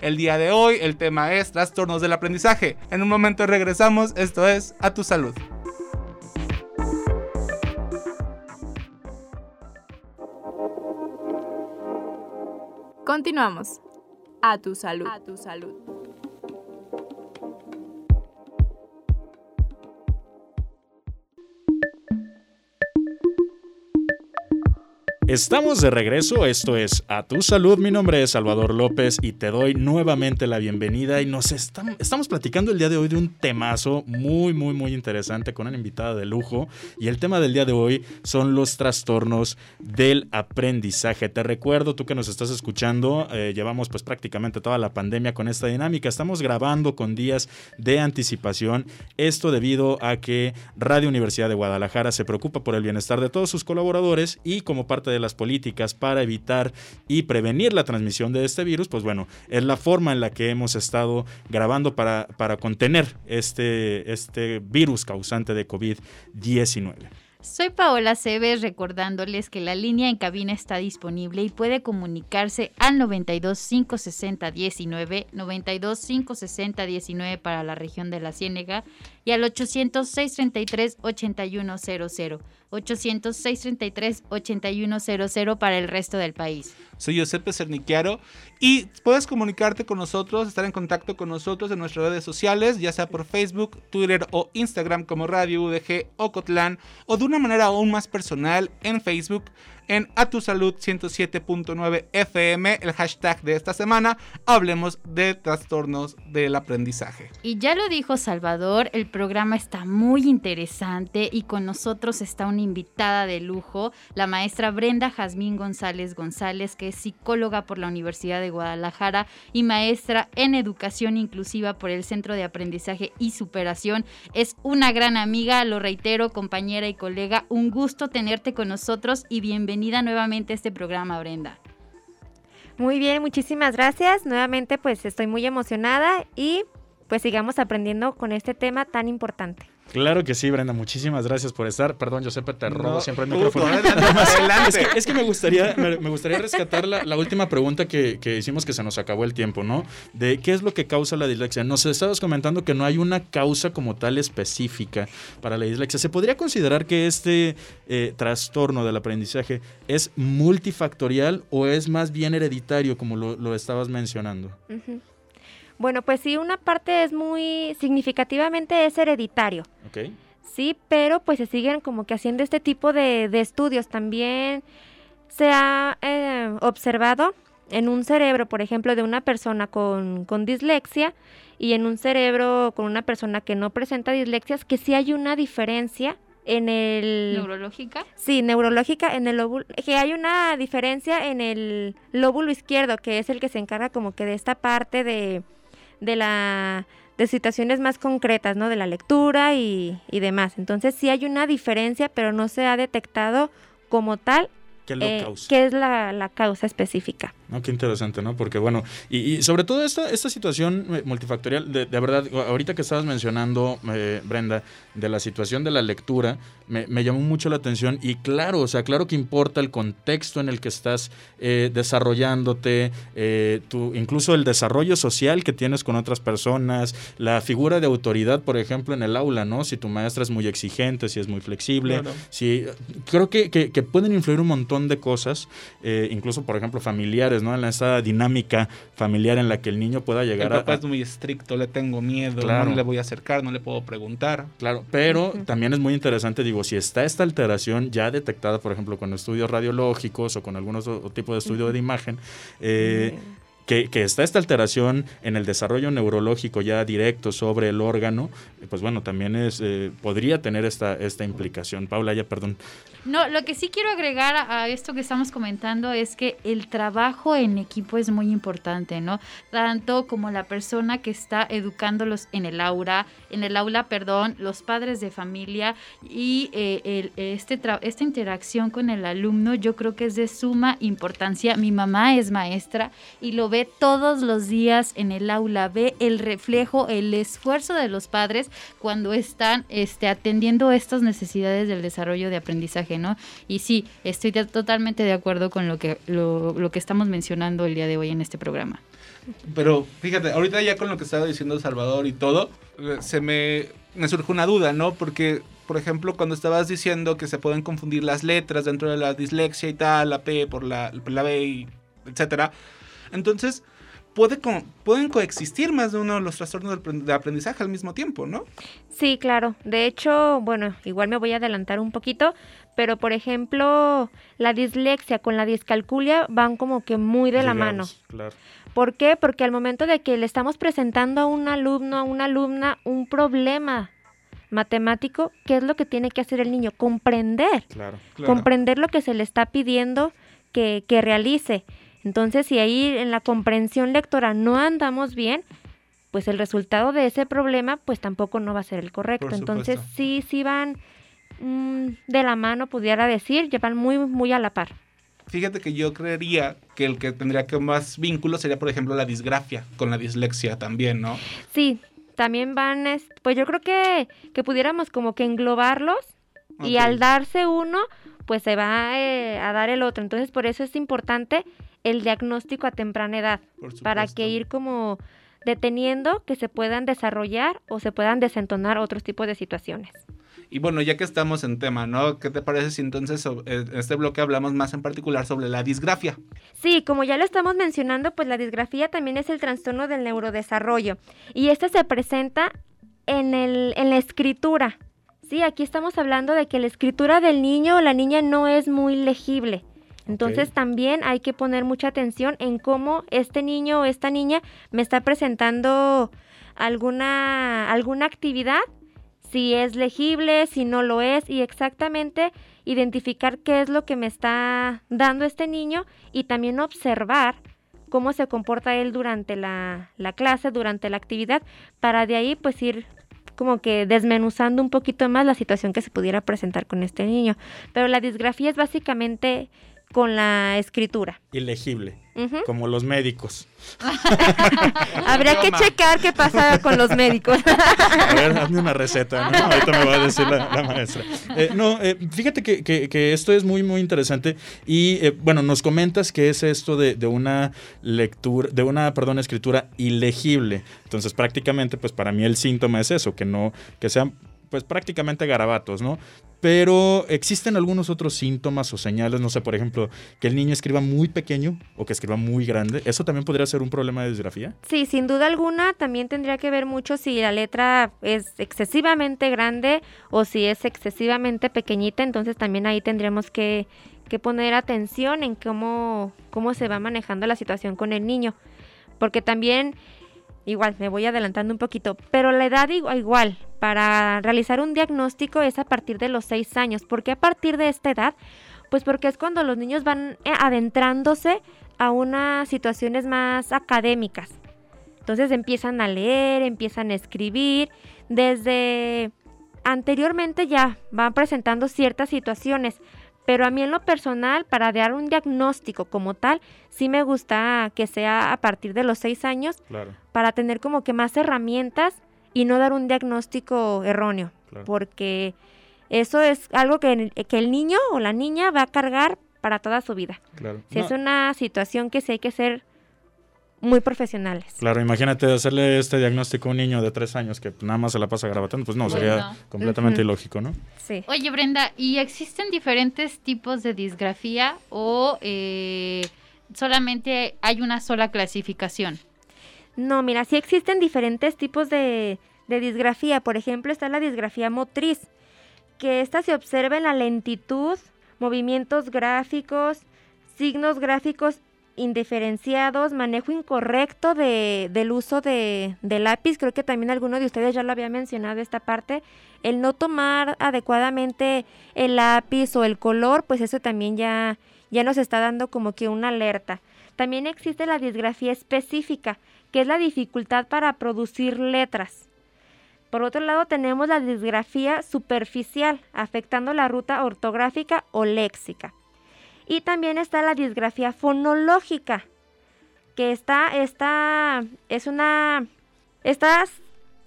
El día de hoy el tema es trastornos del aprendizaje. En un momento regresamos, esto es A tu salud. Continuamos. A tu salud. A tu salud. Estamos de regreso, esto es A Tu Salud, mi nombre es Salvador López y te doy nuevamente la bienvenida y nos estamos, platicando el día de hoy de un temazo muy, muy, muy interesante con una invitada de lujo y el tema del día de hoy son los trastornos del aprendizaje. Te recuerdo, tú que nos estás escuchando, eh, llevamos pues prácticamente toda la pandemia con esta dinámica, estamos grabando con días de anticipación, esto debido a que Radio Universidad de Guadalajara se preocupa por el bienestar de todos sus colaboradores y como parte de las políticas para evitar y prevenir la transmisión de este virus, pues bueno, es la forma en la que hemos estado grabando para, para contener este, este virus causante de COVID-19. Soy Paola Cebes recordándoles que la línea en cabina está disponible y puede comunicarse al 92 560 19, 92 560 19 para la región de la Ciénega y al 800 633 8100, 800 633 8100 para el resto del país. Soy Giuseppe Cerniquiaro y puedes comunicarte con nosotros, estar en contacto con nosotros en nuestras redes sociales, ya sea por Facebook, Twitter o Instagram como Radio UDG o Cotlán o de una manera aún más personal en Facebook en A Tu Salud 107.9 FM, el hashtag de esta semana, hablemos de trastornos del aprendizaje. Y ya lo dijo Salvador, el programa está muy interesante y con nosotros está una invitada de lujo, la maestra Brenda Jazmín González González, que es psicóloga por la Universidad de Guadalajara y maestra en educación inclusiva por el Centro de Aprendizaje y Superación. Es una gran amiga, lo reitero, compañera y colega. Un gusto tenerte con nosotros y bienvenida nuevamente a este programa, Brenda. Muy bien, muchísimas gracias. Nuevamente pues estoy muy emocionada y pues sigamos aprendiendo con este tema tan importante. Claro que sí, Brenda. Muchísimas gracias por estar. Perdón, Josepe, te robo No, siempre el micrófono. <laughs> adelante. Es que, es que me gustaría, me, me gustaría rescatar la, la última pregunta que, que hicimos que se nos acabó el tiempo, ¿no? De qué es lo que causa la dislexia. Nos estabas comentando que no hay una causa como tal específica para la dislexia. ¿Se podría considerar que este eh, trastorno del aprendizaje es multifactorial o es más bien hereditario, como lo, lo estabas mencionando? Bueno, pues sí, una parte es muy significativamente es hereditario. ¿Ok? Sí, pero pues se siguen como que haciendo este tipo de, de estudios. También se ha eh, observado en un cerebro, por ejemplo, de una persona con, con dislexia y en un cerebro con una persona que no presenta dislexias, que sí hay una diferencia en el... ¿Neurológica? Sí, neurológica en el lóbulo, que hay una diferencia en el lóbulo izquierdo, que es el que se encarga como que de esta parte de, de la de situaciones más concretas, ¿no? De la lectura y, y demás. Entonces sí hay una diferencia, pero no se ha detectado como tal ¿Qué lo eh, qué es la, la causa específica. No, qué interesante, ¿no? Porque bueno, y, y sobre todo esta, esta situación eh, multifactorial, de, de verdad, ahorita que estabas mencionando, eh, Brenda, de la situación de la lectura, me, me llamó mucho la atención y claro, o sea, claro que importa el contexto en el que estás eh, desarrollándote, eh, tu, incluso el desarrollo social que tienes con otras personas, la figura de autoridad, por ejemplo, en el aula, ¿no? Si tu maestra es muy exigente, si es muy flexible, Claro. Sí, creo que, que- que pueden influir un montón de cosas, incluso, por ejemplo, familiares, ¿no? En esa dinámica familiar en la que el niño pueda El llegar a... papá a- es muy estricto, le tengo miedo, Claro. no le voy a acercar, no le puedo preguntar. Claro, pero también es muy interesante, digo, si está esta alteración ya detectada, por ejemplo, con estudios radiológicos o con algunos o- tipo de estudio de imagen, eh, que, que está esta alteración en el desarrollo neurológico ya directo sobre el órgano, pues bueno, también es eh, podría tener esta, esta implicación. Paula, ya perdón. No, lo que sí quiero agregar a, esto que estamos comentando es que el trabajo en equipo es muy importante, ¿no? Tanto como la persona que está educándolos en el aula, en el aula, perdón, los padres de familia y eh, el- este esta interacción con el alumno, yo creo que es de suma importancia. Mi mamá es maestra y lo ve todos los días en el aula, ve el reflejo, el esfuerzo de los padres cuando están este, atendiendo estas necesidades del desarrollo de aprendizaje, ¿no? Y sí, estoy totalmente de acuerdo con lo que, lo, lo que estamos mencionando el día de hoy en este programa. Pero fíjate, ahorita ya con lo que estaba diciendo Salvador y todo, eh, se me, me surge una duda, ¿no? Porque, por ejemplo, cuando estabas diciendo que se pueden confundir las letras dentro de la dislexia y tal, la P por la, la B, etcétera, entonces puede co- pueden coexistir más de uno de los trastornos de aprendizaje al mismo tiempo, ¿no? Sí, claro. De hecho, bueno, igual me voy a adelantar un poquito, pero por ejemplo, la dislexia con la discalculia van como que muy de la mano. Claro. ¿Por qué? Porque al momento de que le estamos presentando a un alumno, a una alumna, un problema matemático, ¿qué es lo que tiene que hacer el niño? Comprender, Claro. comprender lo que se le está pidiendo que, que realice. Entonces, si ahí en la comprensión lectora no andamos bien, pues el resultado de ese problema, pues tampoco no va a ser el correcto. Entonces, sí, sí van mm, de la mano, pudiera decir, llevan muy, muy a la par. Fíjate que yo creería que el que tendría que más vínculo sería, por ejemplo, la disgrafia con la dislexia también, ¿no? Sí, también van, es- pues yo creo que, que pudiéramos como que englobarlos Y al darse uno, pues se va eh, a dar el otro. Entonces, por eso es importante el diagnóstico a temprana edad, para que ir como deteniendo que se puedan desarrollar o se puedan desentonar otros tipos de situaciones. Y bueno, ya que estamos en tema, ¿no? ¿Qué te parece si entonces eh, en este bloque hablamos más en particular sobre la disgrafia? Sí, como ya lo estamos mencionando, pues la disgrafía también es el trastorno del neurodesarrollo y este se presenta en, el, en la escritura. Sí, aquí estamos hablando de que la escritura del niño o la niña no es muy legible. Entonces también hay que poner mucha atención en cómo este niño o esta niña me está presentando alguna, alguna actividad, si es legible, si no lo es, y exactamente identificar qué es lo que me está dando este niño y también observar cómo se comporta él durante la, la clase, durante la actividad, para de ahí pues ir como que desmenuzando un poquito más la situación que se pudiera presentar con este niño. Pero la disgrafía es básicamente con la escritura. Ilegible, como los médicos. <laughs> Habría que checar qué pasa con los médicos. <laughs> A ver, hazme una receta, ¿no? Ahorita me va a decir la, la maestra. Eh, no, eh, fíjate que, que- que esto es muy, muy interesante. Y eh, bueno, nos comentas que es esto de, de una lectura, de una, perdón, escritura ilegible. Entonces, prácticamente, pues para mí el síntoma es eso, que no, que sean pues prácticamente garabatos, ¿no? Pero existen algunos otros síntomas o señales, no sé, por ejemplo, que el niño escriba muy pequeño o que escriba muy grande. ¿Eso también podría ser un problema de disgrafía? Sí, sin duda alguna, también tendría que ver mucho si la letra es excesivamente grande o si es excesivamente pequeñita, entonces también ahí tendríamos que, que poner atención en cómo, cómo se va manejando la situación con el niño. Porque también, igual, me voy adelantando un poquito, pero la edad igu- igual, para realizar un diagnóstico es a partir de los seis años. ¿Por qué a partir de esta edad? Pues porque es cuando los niños van eh, adentrándose a unas situaciones más académicas. Entonces empiezan a leer, empiezan a escribir. Desde anteriormente ya van presentando ciertas situaciones. Pero a mí en lo personal, para dar un diagnóstico como tal, sí me gusta que sea a partir de los seis años Claro, para tener como que más herramientas y no dar un diagnóstico erróneo. claro. Porque eso es algo que, que el niño o la niña va a cargar para toda su vida. claro. Si No, es una situación que sí hay que ser muy profesionales. Claro, imagínate hacerle este diagnóstico a un niño de tres años que nada más se la pasa grabando, pues no, Pues sería completamente ilógico, ¿no? Sí. Oye, Brenda, ¿y existen diferentes tipos de disgrafía o eh, solamente hay una sola clasificación? No, mira, sí existen diferentes tipos de, de disgrafía. Por ejemplo, está la disgrafía motriz, que esta se observa en la lentitud, movimientos gráficos, signos gráficos indiferenciados, manejo incorrecto de, del uso de, lápiz. Creo que también alguno de ustedes ya lo había mencionado esta parte. El no tomar adecuadamente el lápiz o el color, pues eso también ya, ya nos está dando como que una alerta. También existe la disgrafía específica, que es la dificultad para producir letras. Por otro lado, tenemos la disgrafía superficial, afectando la ruta ortográfica o léxica. Y también está la disgrafía fonológica, que está, está, es una, estás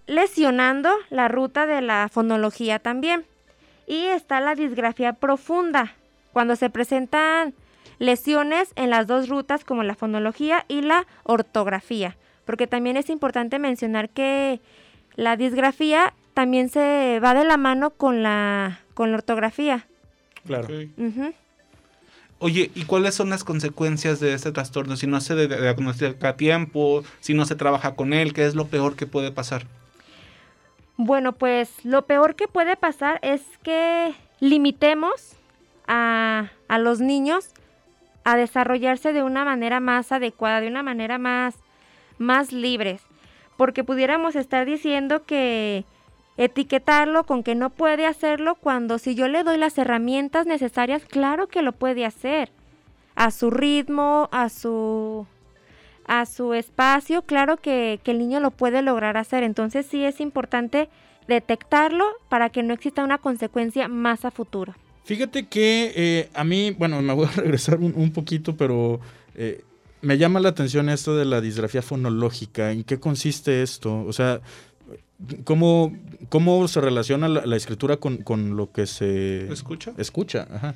lesionando la ruta de la fonología también. Y está la disgrafía profunda, cuando se presentan lesiones en las dos rutas como la fonología y la ortografía. Porque también es importante mencionar que la disgrafía también se va de la mano con la, con la ortografía. Claro. Ok. Ujú. Oye, ¿y cuáles son las consecuencias de este trastorno? Si no se diagnostica a tiempo, si no se trabaja con él, ¿qué es lo peor que puede pasar? Bueno, pues lo peor que puede pasar es que limitemos a, a los niños a desarrollarse de una manera más adecuada, de una manera más, más libres. Porque pudiéramos estar diciendo que etiquetarlo con que no puede hacerlo cuando si yo le doy las herramientas necesarias, claro que lo puede hacer. A su ritmo, a su a su espacio, claro que, el niño lo puede lograr hacer. Entonces sí es importante detectarlo para que no exista una consecuencia más a futuro. Fíjate que eh, a mí, bueno, me voy a <laughs> regresar un, un poquito, pero eh, me llama la atención esto de la disgrafía fonológica. ¿En qué consiste esto? O sea, ¿cómo, cómo se relaciona la, la escritura con, con lo que se ¿Escucha? escucha? Ajá.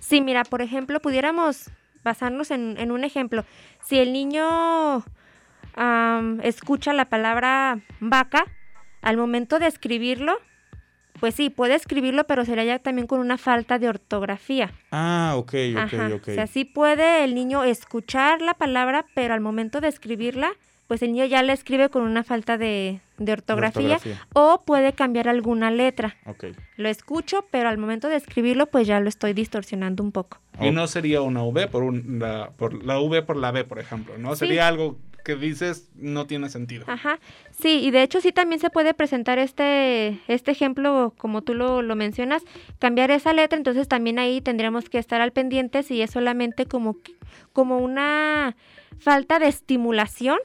Sí, mira, por ejemplo, pudiéramos basarnos en, en un ejemplo. Si el niño escucha la palabra vaca, al momento de escribirlo, pues sí, puede escribirlo, pero sería ya también con una falta de ortografía. Ah, ok, ok, Ajá. ok. O sea, sí puede el niño escuchar la palabra, pero al momento de escribirla, pues el niño ya la escribe con una falta de, de ortografía, ortografía. o puede cambiar alguna letra. Ok. Lo escucho, pero al momento de escribirlo, pues ya lo estoy distorsionando un poco. Y no sería una V por, un- la, por la V por la B, por ejemplo, ¿no? Sí. Sería algo que dices no tiene sentido. Ajá, sí, y de hecho sí también se puede presentar este, este ejemplo, como tú lo, lo mencionas, cambiar esa letra, entonces también ahí tendríamos que estar al pendiente si es solamente como, como una falta de estimulación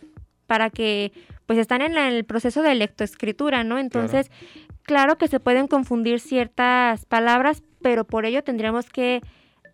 para que pues están en el proceso de lectoescritura, ¿no? Entonces, claro que se pueden confundir ciertas palabras, pero por ello tendríamos que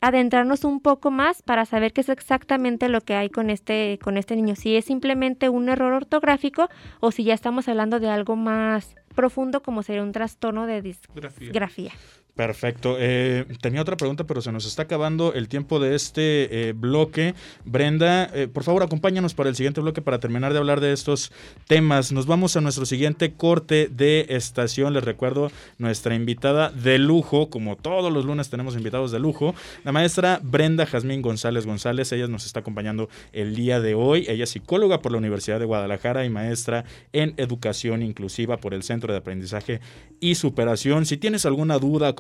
adentrarnos un poco más para saber qué es exactamente lo que hay con este con este niño, si es simplemente un error ortográfico o si ya estamos hablando de algo más profundo como sería un trastorno de Grafía. disgrafía. Perfecto. Eh, tenía otra pregunta, pero se nos está acabando el tiempo de este eh, bloque. Brenda, eh, por favor, acompáñanos para el siguiente bloque para terminar de hablar de estos temas. Nos vamos a nuestro siguiente corte de estación. Les recuerdo nuestra invitada de lujo, como todos los lunes tenemos invitados de lujo, la maestra Brenda Jazmín González González. Ella nos está acompañando el día de hoy. Ella es psicóloga por la Universidad de Guadalajara y maestra en educación inclusiva por el Centro de Aprendizaje y Superación. Si tienes alguna duda,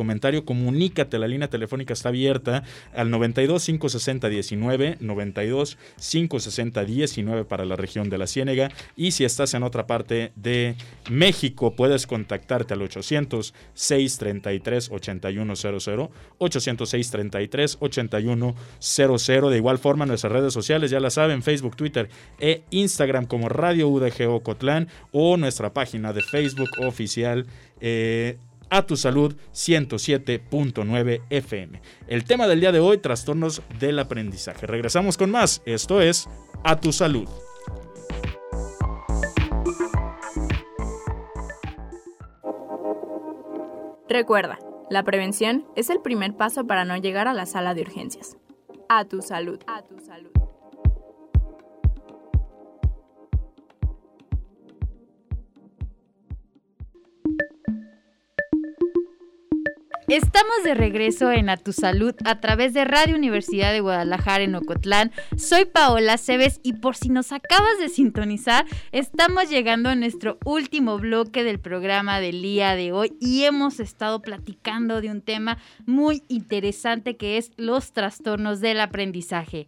comunícate. La línea telefónica está abierta al 92 560 19, 92 560 19 para la región de la Ciénega. Y si estás en otra parte de México, puedes contactarte al 800 633 8100, 800 633 8100. De igual forma, nuestras redes sociales ya la saben: Facebook, Twitter e Instagram como Radio UDG Ocotlán o nuestra página de Facebook oficial. eh, a tu salud 107.9 FM. El tema del día de hoy, trastornos del aprendizaje. Regresamos con más. Esto es A tu salud. Recuerda, la prevención es el primer paso para no llegar a la sala de urgencias. A tu salud. A tu salud. Estamos de regreso en A Tu Salud a través de Radio Universidad de Guadalajara en Ocotlán. Soy Paola Cebes y por si nos acabas de sintonizar, estamos llegando a nuestro último bloque del programa del día de hoy y hemos estado platicando de un tema muy interesante que es los trastornos del aprendizaje.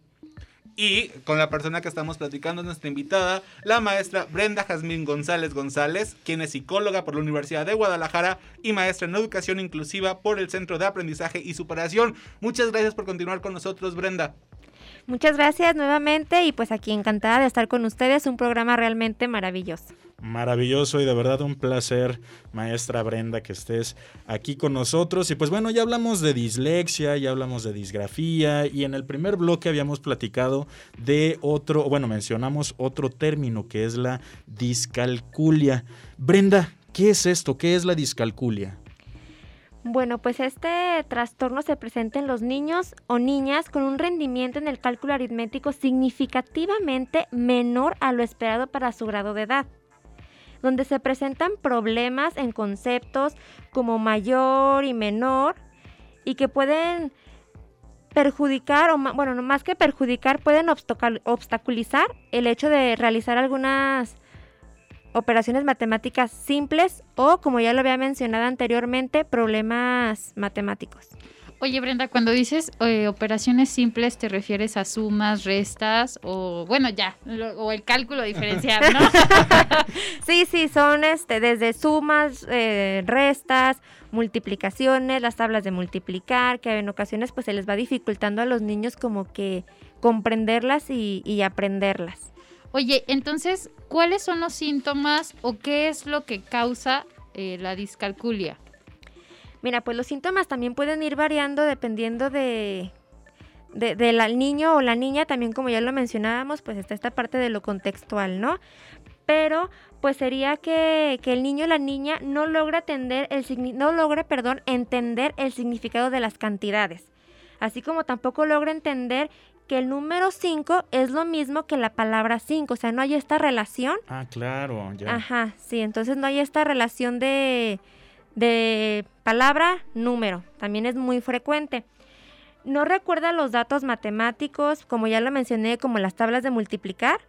Y con la persona que estamos platicando, nuestra invitada, la maestra Brenda Jazmín González González, quien es psicóloga por la Universidad de Guadalajara y maestra en educación inclusiva por el Centro de Aprendizaje y Superación. Muchas gracias por continuar con nosotros, Brenda. Muchas gracias nuevamente y pues aquí encantada de estar con ustedes, un programa realmente maravilloso. Maravilloso y de verdad un placer, maestra Brenda, que estés aquí con nosotros. Y pues bueno, ya hablamos de dislexia, ya hablamos de disgrafía y en el primer bloque habíamos platicado de otro, bueno, mencionamos otro término que es la discalculia. Brenda, ¿qué es esto? ¿Qué es la discalculia? Bueno, pues este trastorno se presenta en los niños o niñas con un rendimiento en el cálculo aritmético significativamente menor a lo esperado para su grado de edad, donde se presentan problemas en conceptos como mayor y menor y que pueden perjudicar, o bueno, no más que perjudicar, pueden obstaculizar el hecho de realizar algunas operaciones matemáticas simples o, como ya lo había mencionado anteriormente, problemas matemáticos. Oye, Brenda, cuando dices eh, operaciones simples, ¿te refieres a sumas, restas o, bueno, ya, lo- o el cálculo diferencial, ¿no? <laughs> Sí, sí, son este, desde sumas, eh, restas, multiplicaciones, las tablas de multiplicar, que en ocasiones pues se les va dificultando a los niños como que comprenderlas y, y aprenderlas. Oye, entonces, ¿cuáles son los síntomas o qué es lo que causa eh, la discalculia? Mira, pues los síntomas también pueden ir variando dependiendo de, de- del al niño o la niña, también como ya lo mencionábamos, pues está esta parte de lo contextual, ¿no? pero pues sería que, que el niño o la niña no logra atender el no logre, perdón, entender el significado de las cantidades. Así como tampoco logra entender que el número 5 es lo mismo que la palabra 5, o sea, no hay esta relación. Ah, claro, ya. Ajá, sí, entonces no hay esta relación de, de palabra, número, también es muy frecuente. No recuerda los datos matemáticos, como ya lo mencioné, como las tablas de multiplicar.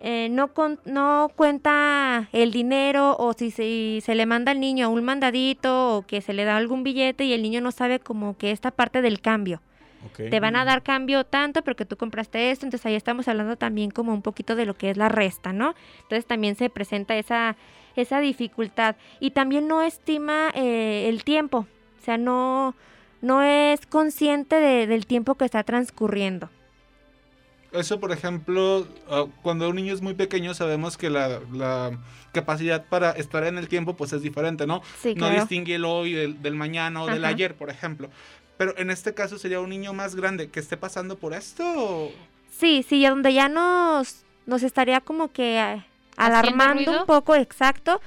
Eh, no, con- no cuenta el dinero o si se, se le manda al niño un mandadito o que se le da algún billete y el niño no sabe como que esta parte del cambio. Te van a dar cambio tanto porque tú compraste esto, entonces ahí estamos hablando también como un poquito de lo que es la resta, ¿no? Entonces también se presenta esa, esa dificultad y también no estima eh, el tiempo, o sea, no, no es consciente de- del tiempo que está transcurriendo. Eso, por ejemplo, ah, cuando un niño es muy pequeño sabemos que la, la capacidad para estar en el tiempo pues es diferente, ¿no? Sí, no claro. distingue el hoy del, del mañana o del ayer, por ejemplo. Pero en este caso sería un niño más grande que esté pasando por esto. o- Sí, sí, donde ya nos, nos estaría como que alarmando un poco, exacto,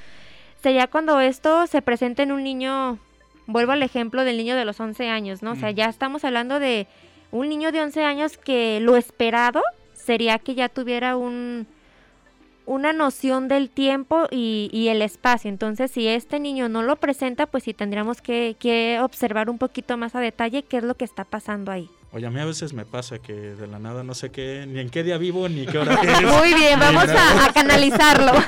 sería cuando esto se presenta en un niño, vuelvo al ejemplo del niño de los 11 años, ¿no? O sea, ya estamos hablando de un niño de 11 años que lo esperado sería que ya tuviera un una noción del tiempo y, y el espacio. Entonces, si este niño no lo presenta, pues sí tendríamos que, que observar un poquito más a detalle qué es lo que está pasando ahí. Oye, a mí a veces me pasa que de la nada no sé qué, ni en qué día vivo, ni qué hora <laughs> es. Muy bien, vamos a, a canalizarlo. <laughs>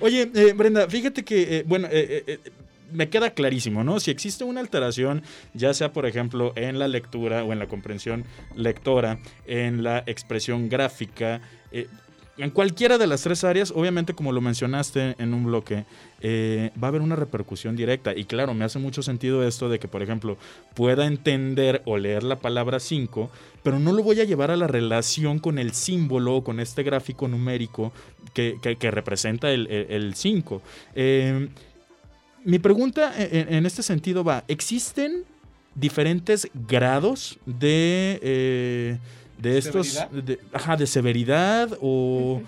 Oye, eh, Brenda, fíjate que, eh, bueno, eh, eh, eh, me queda clarísimo, ¿no? Si existe una alteración, ya sea, por ejemplo, en la lectura o en la comprensión lectora, en la expresión gráfica, eh, en cualquiera de las tres áreas, obviamente, como lo mencionaste en un bloque, eh, va a haber una repercusión directa. Y claro, me hace mucho sentido esto de que, por ejemplo, pueda entender o leer la palabra 5, pero no lo voy a llevar a la relación con el símbolo, con este gráfico numérico que, representa el 5. mi pregunta en, este sentido va, ¿existen diferentes grados de, eh, de estos... ¿Severidad? De, ajá, de severidad o...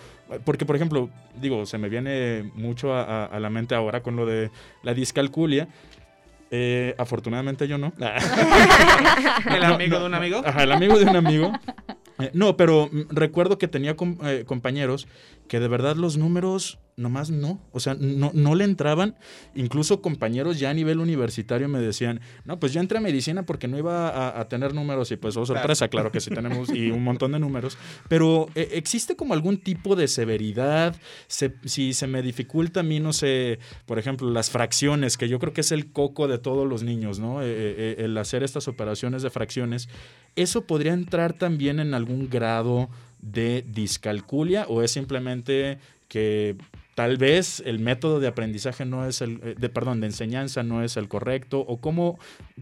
Porque, por ejemplo, digo, se me viene mucho a, a- a la mente ahora con lo de la discalculia. Eh, afortunadamente yo no. <laughs> El amigo no, de un amigo. Ajá, el amigo de un amigo. Eh, no, pero recuerdo que tenía com- eh, compañeros que de verdad los números nomás no, o sea, no, no le entraban. Incluso compañeros ya a nivel universitario me decían, no, pues yo entré a medicina porque no iba a, a tener números y pues, oh, sorpresa, claro que sí tenemos y un <laughs> montón de números. Pero eh, ¿existe como algún tipo de severidad? Se- si se me dificulta a mí, no sé, por ejemplo, las fracciones, que yo creo que es el coco de todos los niños, ¿no? Eh, eh, el hacer estas operaciones de fracciones. ¿Eso podría entrar también en algún grado de discalculia o es simplemente que tal vez el método de aprendizaje no es el, eh, de, perdón, de enseñanza no es el correcto o cómo,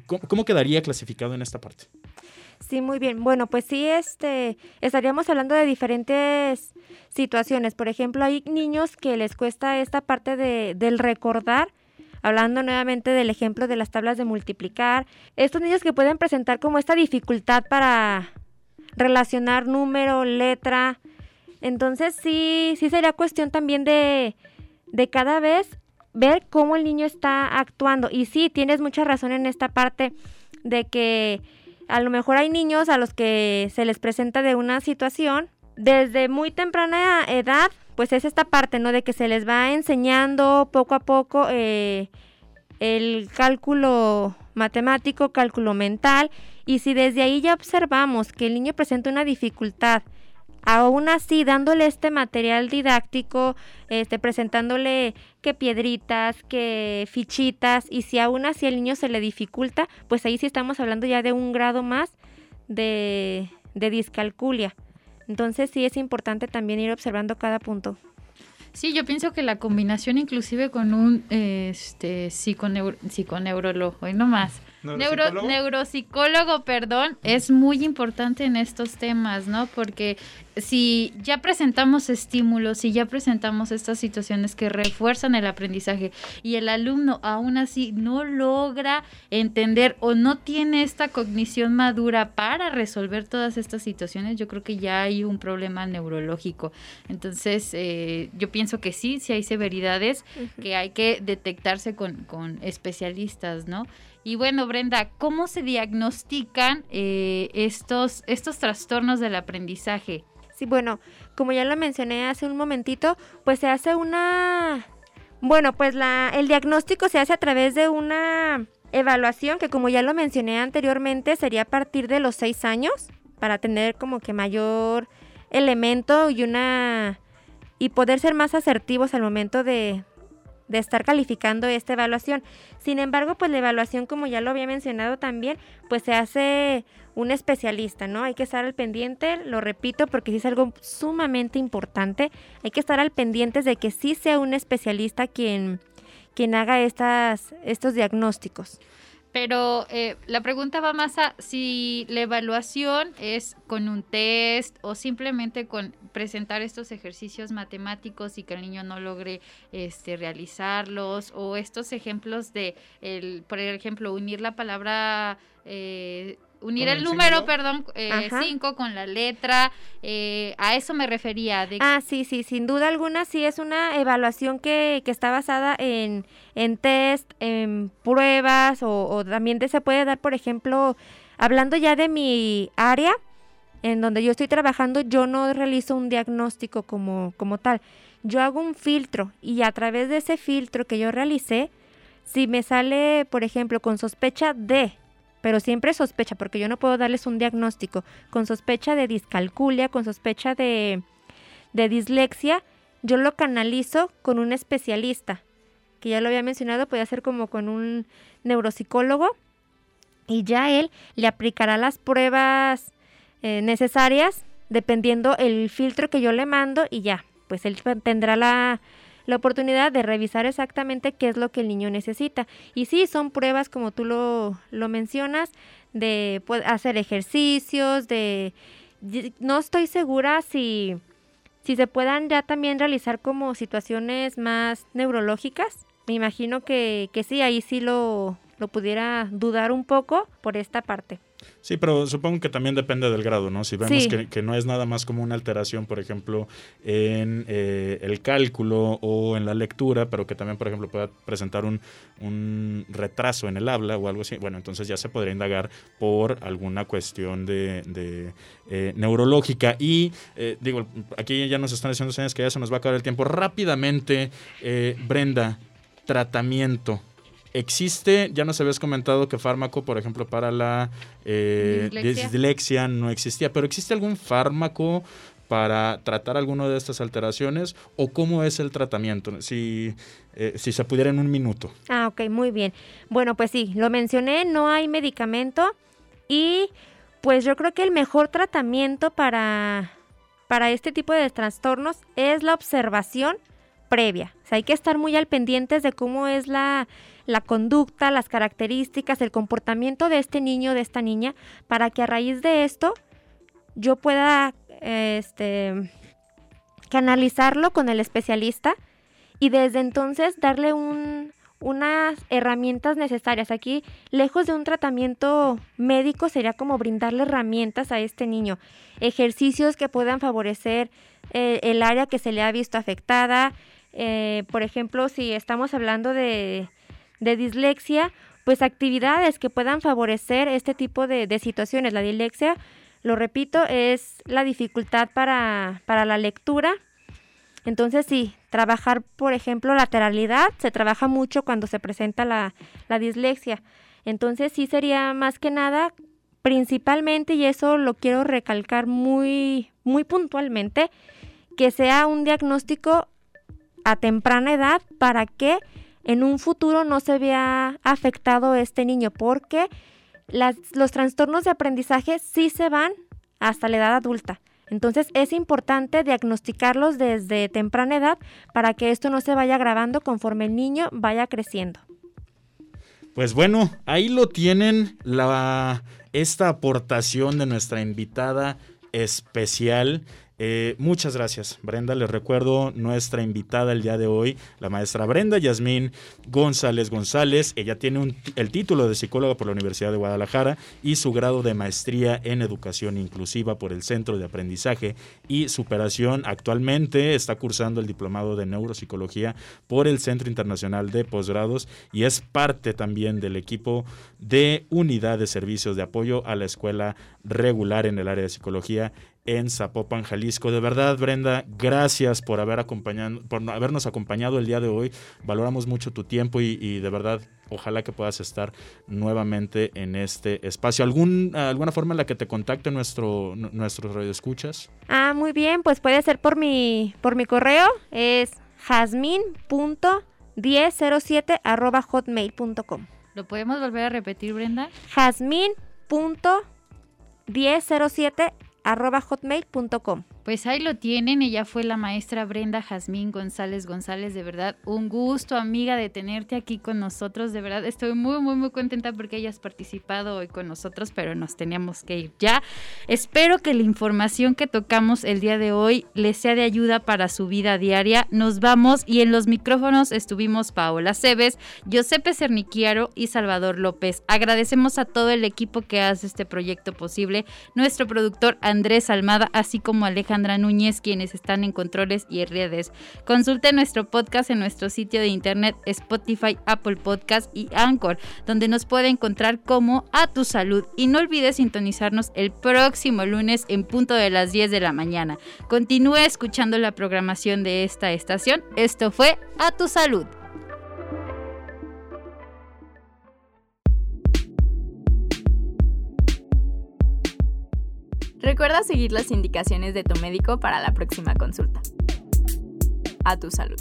cómo, cómo quedaría clasificado en esta parte? Sí, muy bien. Bueno, pues sí, este, estaríamos hablando de diferentes situaciones. Por ejemplo, hay niños que les cuesta esta parte de, del recordar, hablando nuevamente del ejemplo de las tablas de multiplicar. Estos niños que pueden presentar como esta dificultad para relacionar número, letra. Entonces sí, sí sería cuestión también de, de cada vez ver cómo el niño está actuando. Y sí, tienes mucha razón en esta parte de que a lo mejor hay niños a los que se les presenta de una situación desde muy temprana edad, pues es esta parte, ¿no? De que se les va enseñando poco a poco eh, el cálculo matemático, cálculo mental, y si desde ahí ya observamos que el niño presenta una dificultad, aún así dándole este material didáctico, este, presentándole que piedritas, que fichitas, y si aún así el niño se le dificulta, pues ahí sí estamos hablando ya de un grado más de, de discalculia. Entonces sí es importante también ir observando cada punto. Sí, yo pienso que la combinación inclusive con un eh, este psiconeuro, psiconeurólogo, hoy no más. Neuro, neuropsicólogo, perdón, es muy importante en estos temas, ¿no? Porque si ya presentamos estímulos, si ya presentamos estas situaciones que refuerzan el aprendizaje y el alumno aún así no logra entender o no tiene esta cognición madura para resolver todas estas situaciones, yo creo que ya hay un problema neurológico. Entonces, eh, yo pienso que sí, sí hay severidades que hay que detectarse con, con especialistas, ¿no? Y bueno, Brenda, ¿cómo se diagnostican eh, estos, estos trastornos del aprendizaje? Sí, bueno, como ya lo mencioné hace un momentito, pues se hace una... Bueno, pues la, el diagnóstico se hace a través de una evaluación que como ya lo mencioné anteriormente sería a partir de los seis años para tener como que mayor elemento y una y poder ser más asertivos al momento de, de estar calificando esta evaluación. Sin embargo, pues la evaluación, como ya lo había mencionado también, pues se hace un especialista, ¿no? Hay que estar al pendiente, lo repito, porque sí es algo sumamente importante. Hay que estar al pendiente de que sí sea un especialista quien, quien haga estas, estos diagnósticos. Pero eh, la pregunta va más a si la evaluación es con un test o simplemente con presentar estos ejercicios matemáticos y que el niño no logre este, realizarlos o estos ejemplos de, el, por ejemplo, unir la palabra eh, unir el, número, perdón, 5 eh, con la letra, eh, a eso me refería. De... Ah, sí, sí, sin duda alguna sí es una evaluación que, que está basada en, en test, en pruebas o, o también se puede dar, por ejemplo, hablando ya de mi área, en donde yo estoy trabajando, yo no realizo un diagnóstico como, como tal. Yo hago un filtro y a través de ese filtro que yo realicé, si me sale, por ejemplo, con sospecha de pero siempre sospecha, porque yo no puedo darles un diagnóstico, con sospecha de discalculia, con sospecha de, de dislexia, yo lo canalizo con un especialista, que ya lo había mencionado, puede ser como con un neuropsicólogo, y ya él le aplicará las pruebas eh, necesarias dependiendo el filtro que yo le mando y ya, pues él tendrá la, la oportunidad de revisar exactamente qué es lo que el niño necesita. Y sí, son pruebas, como tú lo, lo mencionas, de hacer ejercicios, de... No estoy segura si, si se puedan ya también realizar como situaciones más neurológicas. Me imagino que, que sí, ahí sí lo, lo pudiera dudar un poco por esta parte. Sí, pero supongo que también depende del grado, ¿no? Si vemos que, no es nada más como una alteración, por ejemplo, en eh, el cálculo o en la lectura, pero que también, por ejemplo, pueda presentar un, retraso en el habla o algo así, bueno, entonces ya se podría indagar por alguna cuestión de, eh, neurológica. Y eh, digo, aquí ya nos están diciendo señas que ya se nos va a acabar el tiempo. Rápidamente, Brenda, tratamiento existe, ya nos habías comentado que fármaco, por ejemplo, para la eh, dislexia. no existía, pero ¿existe algún fármaco para tratar alguna de estas alteraciones o cómo es el tratamiento? Si, eh, si se pudiera en un minuto. Ah, ok, muy bien. Bueno, pues sí, lo mencioné, no hay medicamento y pues yo creo que el mejor tratamiento para, para este tipo de trastornos es la observación previa. O sea, hay que estar muy al pendientes de cómo es la la conducta, las características, el comportamiento de este niño, de esta niña, para que a raíz de esto yo pueda este, canalizarlo con el especialista y desde entonces darle unas herramientas necesarias. Aquí, lejos de un tratamiento médico, sería como brindarle herramientas a este niño, ejercicios que puedan favorecer eh, el área que se le ha visto afectada. Eh, por ejemplo, si estamos hablando de, de dislexia, pues actividades que puedan favorecer este tipo de, situaciones. La dislexia, lo repito, es la dificultad para, para la lectura. Entonces sí, trabajar, por ejemplo, lateralidad, se trabaja mucho cuando se presenta la, la dislexia. Entonces sí sería más que nada, principalmente, y eso lo quiero recalcar muy, muy puntualmente, que sea un diagnóstico a temprana edad para que en un futuro no se vea afectado este niño, porque los trastornos de aprendizaje sí se van hasta la edad adulta. Entonces es importante diagnosticarlos desde temprana edad para que esto no se vaya agravando conforme el niño vaya creciendo. Pues bueno, ahí lo tienen la, esta aportación de nuestra invitada especial Eh, muchas gracias, Brenda. Les recuerdo nuestra invitada el día de hoy, la maestra Brenda Yasmín González González. Ella tiene el título de psicóloga por la Universidad de Guadalajara y su grado de maestría en educación inclusiva por el Centro de Aprendizaje y Superación. Actualmente está cursando el diplomado de neuropsicología por el Centro Internacional de Posgrados y es parte también del equipo de unidad de servicios de apoyo a la escuela regular en el área de psicología en Zapopan, Jalisco. De verdad, Brenda, gracias por haber acompañado, por habernos acompañado el día de hoy. Valoramos mucho tu tiempo y, y de verdad, ojalá que puedas estar nuevamente en este espacio. ¿Algún, ¿Alguna forma en la que te contacte nuestro, nu- nuestros radioescuchas? Ah, muy bien, pues puede ser por mi, por mi correo, es jasmin.1007 arroba hotmail.com. ¿Lo podemos volver a repetir, Brenda? jasmin.1007 arroba hotmail.com. Pues ahí lo tienen, ella fue la maestra Brenda Jazmín González González, de verdad, un gusto amiga de tenerte aquí con nosotros, de verdad, estoy muy, muy, muy contenta porque hayas participado hoy con nosotros, pero nos teníamos que ir ya. Espero que la información que tocamos el día de hoy les sea de ayuda para su vida diaria. Nos vamos y en los micrófonos estuvimos Paola Cebes, Giuseppe Cerniquiaro y Salvador López. Agradecemos a todo el equipo que hace este proyecto posible, nuestro productor Andrés Almada, así como Alejandra Núñez, quienes están en controles y redes. Consulte nuestro podcast en nuestro sitio de internet Spotify, Apple Podcast y Anchor, donde nos puede encontrar como A Tu Salud. Y no olvides sintonizarnos el próximo lunes en punto de las 10 de la mañana. Continúe escuchando la programación de esta estación. Esto fue A Tu Salud. Recuerda seguir las indicaciones de tu médico para la próxima consulta. A tu salud.